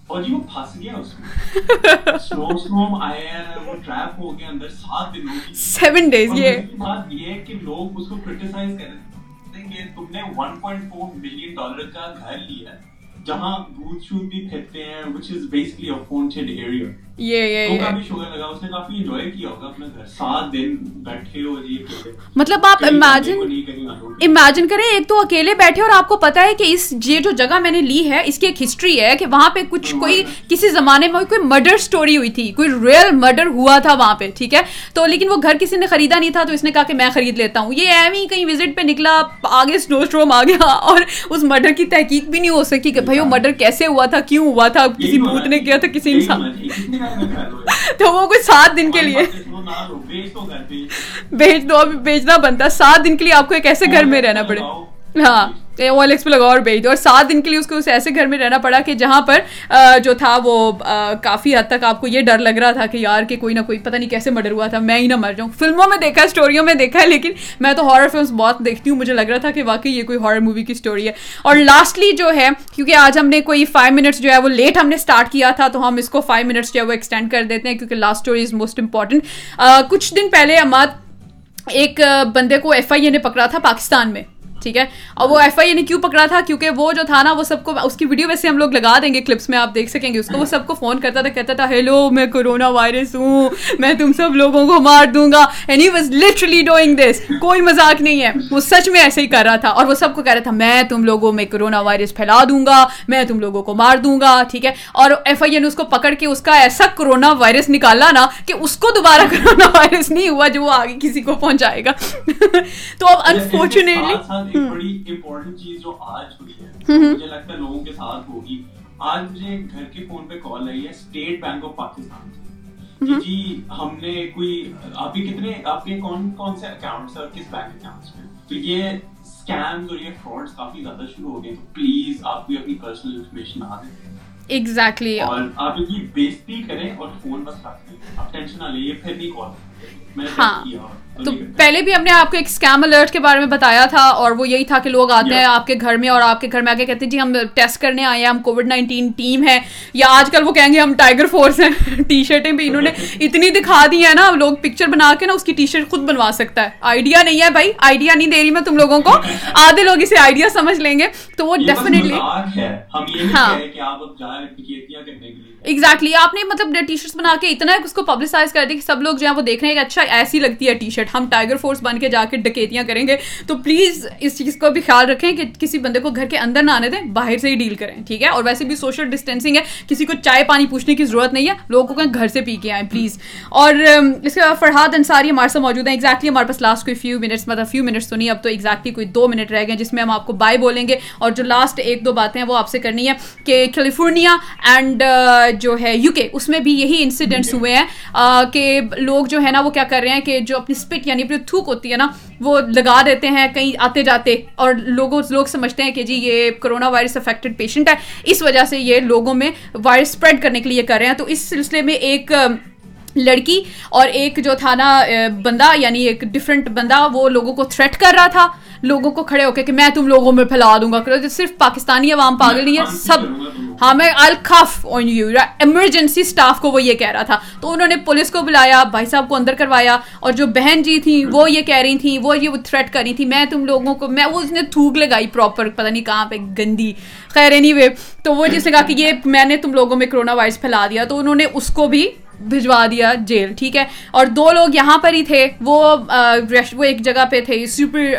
اور جی وہ پھنس گیا اس میں۔ سنو سنو آیا وہ ٹریپ ہو گیا اندر سات دنوں کی۔ سیون ڈیز یہ۔ بات یہ ہے کہ لوگ اس کو کرٹیسائز کر رہے ہیں۔ کہ تم نے 1.4 ملین ڈالر کا گھر لیا، جہاں بوتھ شوٹ بھی پھینکتے ہیں، which is basically a haunted area. مطلب آپ امیجن کریں ایک تو اکیلے بیٹھے اور آپ کو پتا ہے کہ اس یہ جو جگہ میں نے لی ہے اس کی ایک ہسٹری ہے کہ وہاں پہ کچھ کوئی کسی زمانے میں کوئی مرڈر سٹوری ہوئی تھی کوئی ریئل مرڈر ہوا تھا وہاں پہ ٹھیک ہے تو لیکن وہ گھر کسی نے خریدا نہیں تھا تو اس نے کہا کہ میں خرید لیتا ہوں یہ ایم ہی کہیں وزٹ پہ نکلا آگے سنو اسٹروم آ گیا اور اس مرڈر کی تحقیق بھی نہیں ہو سکی کہ بھائی وہ مرڈر کیسے ہوا تھا کیوں ہوا تھا کسی بھوت نے کیا تھا کسی انسان تو وہ کچھ سات دن کے لیے۔ بھیج دو بھیجنا بنتا سات دن کے لیے آپ کو ایک ایسے گھر میں رہنا پڑے۔ ہاں۔ وہ الیکس پہ لگا اور بھیج دو اور سات دن کے لیے اس کو اسے ایسے گھر میں رہنا پڑا کہ جہاں پر جو تھا وہ کافی حد تک آپ کو یہ ڈر لگ رہا تھا کہ یار کہ کوئی نہ کوئی، پتہ نہیں کیسے مرڈر ہوا تھا، میں ہی نہ مر جاؤں۔ فلموں میں دیکھا ہے اسٹوریوں میں دیکھا ہے، لیکن میں تو ہارر فلمس بہت دیکھتی ہوں۔ مجھے لگ رہا تھا کہ واقعی یہ کوئی ہارر مووی کی اسٹوری ہے۔ اور لاسٹلی جو ہے، کیونکہ آج ہم نے کوئی فائیو منٹس جو ہے وہ لیٹ ہم نے اسٹارٹ کیا تھا، تو ہم اس کو فائیو منٹس جو ہے وہ ایکسٹینڈ کر دیتے ہیں، کیونکہ last story is most important کچھ دن پہلے اماد ایک بندے کو ایف آئی اے نے پکڑا تھا پاکستان میں۔ ٹھیک ہے؟ اور وہ ایف آئی اے نے کیوں پکڑا تھا؟ کیونکہ وہ جو تھا نا وہ سب کو اس کی ویڈیو ویسے ہم لوگ لگا دیں گے کلپس میں آپ دیکھ سکیں گے اس کو۔ وہ سب کو فون کرتا تھا کہتا تھا ہیلو میں کورونا وائرس ہوں میں تم سب لوگوں کو مار دوں گا۔ Annie was literally doing this کوئی مذاق نہیں ہے۔ وہ سچ میں ایسے ہی کر رہا تھا۔ اور وہ سب کو کہہ رہا تھا میں تم لوگوں میں کرونا وائرس پھیلا دوں گا میں تم لوگوں کو مار دوں گا۔ ٹھیک ہے؟ اور ایف آئی اے نے اس کو پکڑ کے اس کا ایسا کرونا وائرس نکالا نا کہ اس کو دوبارہ کرونا وائرس نہیں ہوا جو وہ آگے کسی کو پہنچائے گا۔ تو اب انفارچونیٹلی ساتھ ایک بڑی امپورٹنٹ چیز جو آج ہوئی ہے۔ مجھے لگتا ہے لوگوں کے ساتھ ہوگی۔ آج مجھے گھر کے فون پہ کال آئی ہے۔ اسٹیٹ بینک آف پاکستان سے۔ جی, جی ہم نے کوئی آپ کے کتنے آپ کے کون کون سے اکاؤنٹس اور کس بینک اکاؤنٹس میں؟ تو یہ اسکیمز اور یہ فراڈس کافی زیادہ شروع ہو گئے تو پلیز آپ بھی اپنی پرسنل انفارمیشن آ دیں۔ ایگزیکٹلی آپ ان کی بےزتی کریں اور فون بس رکھ دیں۔ آپ ٹینشن نہ لیں یہ پھر بھی کال میں نے کیا۔ تو پہلے بھی ہم نے آپ کو ایک اسکیم الرٹ کے بارے میں بتایا تھا اور وہ یہی تھا کہ لوگ آتے ہیں آپ کے گھر میں اور آپ کے گھر میں آ کے کہتے ہیں جی ہم ٹیسٹ کرنے آئے ہیں ہم کووڈ نائنٹین ٹیم ہے یا آج کل وہ کہیں گے ہم ٹائیگر فورس ہیں۔ ٹی شرٹیں بھی انہوں نے اتنی دکھا دی ہیں نا لوگ پکچر بنا کے نا اس کی ٹی شرٹ خود بنوا سکتا ہے۔ آئیڈیا نہیں ہے بھائی آئیڈیا نہیں دے رہی میں تم لوگوں کو۔ آدھے لوگ اسے آئیڈیا سمجھ لیں گے۔ تو وہ ڈیفینیٹلی ہاں۔ ایگزیکٹلی آپ نے مطلب ٹی شرٹس بنا کے اتنا اس کو پبلسائز کر دیا کہ سب لوگ جو ہیں وہ دیکھ رہے ہیں کہ اچھا ایسی لگتی ہے ٹی شرٹ ہم ٹائیگر فورس بن کے جا کے ڈکیتیاں کریں گے۔ تو پلیز اس چیز کو بھی خیال رکھیں کہ کسی بندے کو گھر کے اندر نہ آنے دیں، باہر سے ہی ڈیل کریں، ٹھیک ہے؟ اور ویسے بھی سوشل ڈسٹینسنگ ہے، کسی کو چائے پانی پوچھنے کی ضرورت نہیں ہے، لوگوں کو گھر سے پی کے آئیں پلیز اور اس کے بعد فرحاد انصاری ہمارے ساتھ موجود ہیں ایگزیکٹلی ہمارے پاس لاسٹ کوئی فیو منٹس مطلب فیو منٹس تو نہیں، اب تو ایگزیکٹلی کوئی دو منٹ رہ گئے جس میں ہم آپ کو بائی بولیں گے۔ اور جو لاسٹ ایک دو باتیں ہیں وہ آپ سے کرنی ہے کہ کیلیفورنیا اینڈ جو ہے یو کے اس میں بھی یہی انسیڈنٹس ہوئے ہیں کہ لوگ جو ہے نا وہ کیا کر رہے ہیں کہ جو اپنی اسپٹ یعنی اپنی تھوک ہوتی ہے نا وہ لگا دیتے ہیں کہیں آتے جاتے اور لوگوں لوگ سمجھتے ہیں کہ جی یہ کرونا وائرس افیکٹڈ پیشنٹ ہے۔ اس وجہ سے یہ لوگوں میں وائرس اسپریڈ کرنے کے لیے کر رہے ہیں۔ تو اس سلسلے میں ایک لڑکی اور ایک جو تھا نا بندہ یعنی ایک ڈفرینٹ بندہ وہ لوگوں کو تھریٹ کر رہا تھا۔ لوگوں کو کھڑے ہو کے کہ میں تم لوگوں میں پھیلا دوں گا۔ صرف پاکستانی عوام پاگل نہیں ہے سب ہاں میں الخف آن یو ایمرجنسی اسٹاف کو وہ یہ کہہ رہا تھا۔ تو انہوں نے پولیس کو بلایا، بھائی صاحب کو اندر کروایا اور جو بہن جی تھیں، وہ یہ کہہ رہی تھیں، وہ یہ تھریٹ کر رہی تھیں۔ میں تم لوگوں کو، میں وہ اس نے تھوک لگائی پراپر پتہ نہیں کہاں پہ، گندی۔ خیر اینی وے تو وہ جس نے کہا کہ یہ میں نے تم لوگوں میں کرونا وائرس پھیلا دیا، تو انہوں نے اس کو بھی بھجوا دیا جیل، ٹھیک ہے؟ اور دو لوگ یہاں پر ہی تھے، وہ وہ ایک جگہ پہ تھے سپر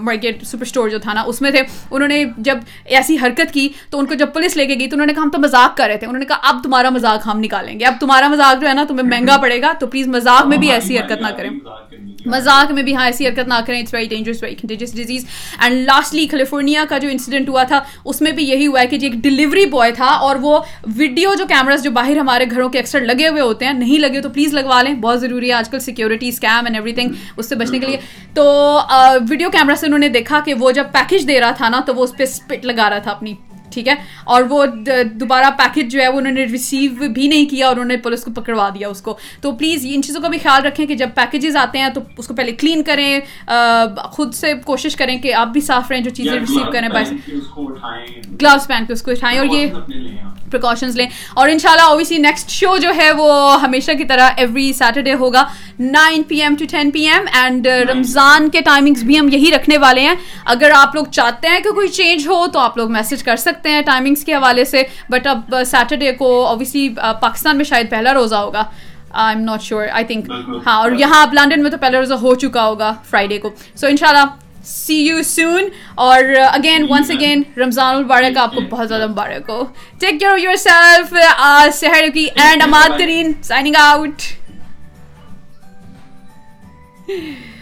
مارکیٹ سپر اسٹور جو تھا نا، اس میں تھے۔ انہوں نے جب ایسی حرکت کی تو ان کو جب پولیس لے کے گئی تو انہوں نے کہا ہم تو مذاق کر رہے تھے۔ انہوں نے کہا اب تمہارا مذاق ہم نکالیں گے۔ اب تمہارا مذاق جو ہے نا، تمہیں مہنگا پڑے گا، تو پلیز مذاق میں بھی ایسی حرکت نہ کریں۔ مذاق میں بھی ہاں ایسی حرکت نہ کریں۔ It's very dangerous very contagious disease and lastly California کا جو انسیڈنٹ ہوا تھا، اس میں بھی یہی ہوا ہے کہ جی ایک ڈلیوری بوائے تھا اور وہ ویڈیو جو کیمراز جو باہر ہمارے گھروں کے اکثر لگے ہوئے ہوتے ہیں، نہیں لگے تو پلیز لگوا لیں، بہت ضروری ہے آج کل security scam and everything اس سے بچنے کے لیے۔ تو ویڈیو کیمرہ سے انہوں نے دیکھا کہ وہ جب پیکج دے رہا تھا نا، تو وہ اس پہ اسپٹ لگا رہا تھا اپنی۔ ٹھیک ہے؟ اور وہ دوبارہ پیکج جو ہے وہ انہوں نے ریسیو بھی نہیں کیا اور انہوں نے پولیس کو پکڑوا دیا اس کو۔ تو پلیز ان چیزوں کا بھی خیال رکھیں کہ جب پیکیجز آتے ہیں تو اس کو پہلے کلین کریں خود سے کوشش کریں کہ آپ بھی صاف رہیں جو چیزیں ریسیو کریں گلوز پہن کے اس کو اٹھائیں اور یہ پریکاشنز لیں اور ان شاء اللہ اوبیسلی نیکسٹ شو جو ہے وہ ہمیشہ کی طرح ایوری سیٹرڈے ہوگا۔ Nine P M to ten P M and Ramzan کے ٹائمنگس بھی ہم یہی رکھنے والے ہیں۔ اگر آپ لوگ چاہتے ہیں کہ کوئی چینج ہو تو آپ لوگ میسج کر سکتے سکتے ہیں ٹائمنگس کے حوالے سے. بٹ اب uh, سیٹرڈے کو اوبیسلی پاکستان uh, میں شاید پہلا روزہ ہوگا. I'm not sure I think ہاں اور یہاں اب لنڈن میں تو پہلا روزہ ہو چکا ہوگا فرائیڈے کو. سو ان شاء اللہ سی یو سون اور اگین ونس اگین رمضان المبارک آپ کو بہت زیادہ مبارک ہو. ٹیک کیئر یور سیلف سحر کی and Imad Tareen signing out Yeah.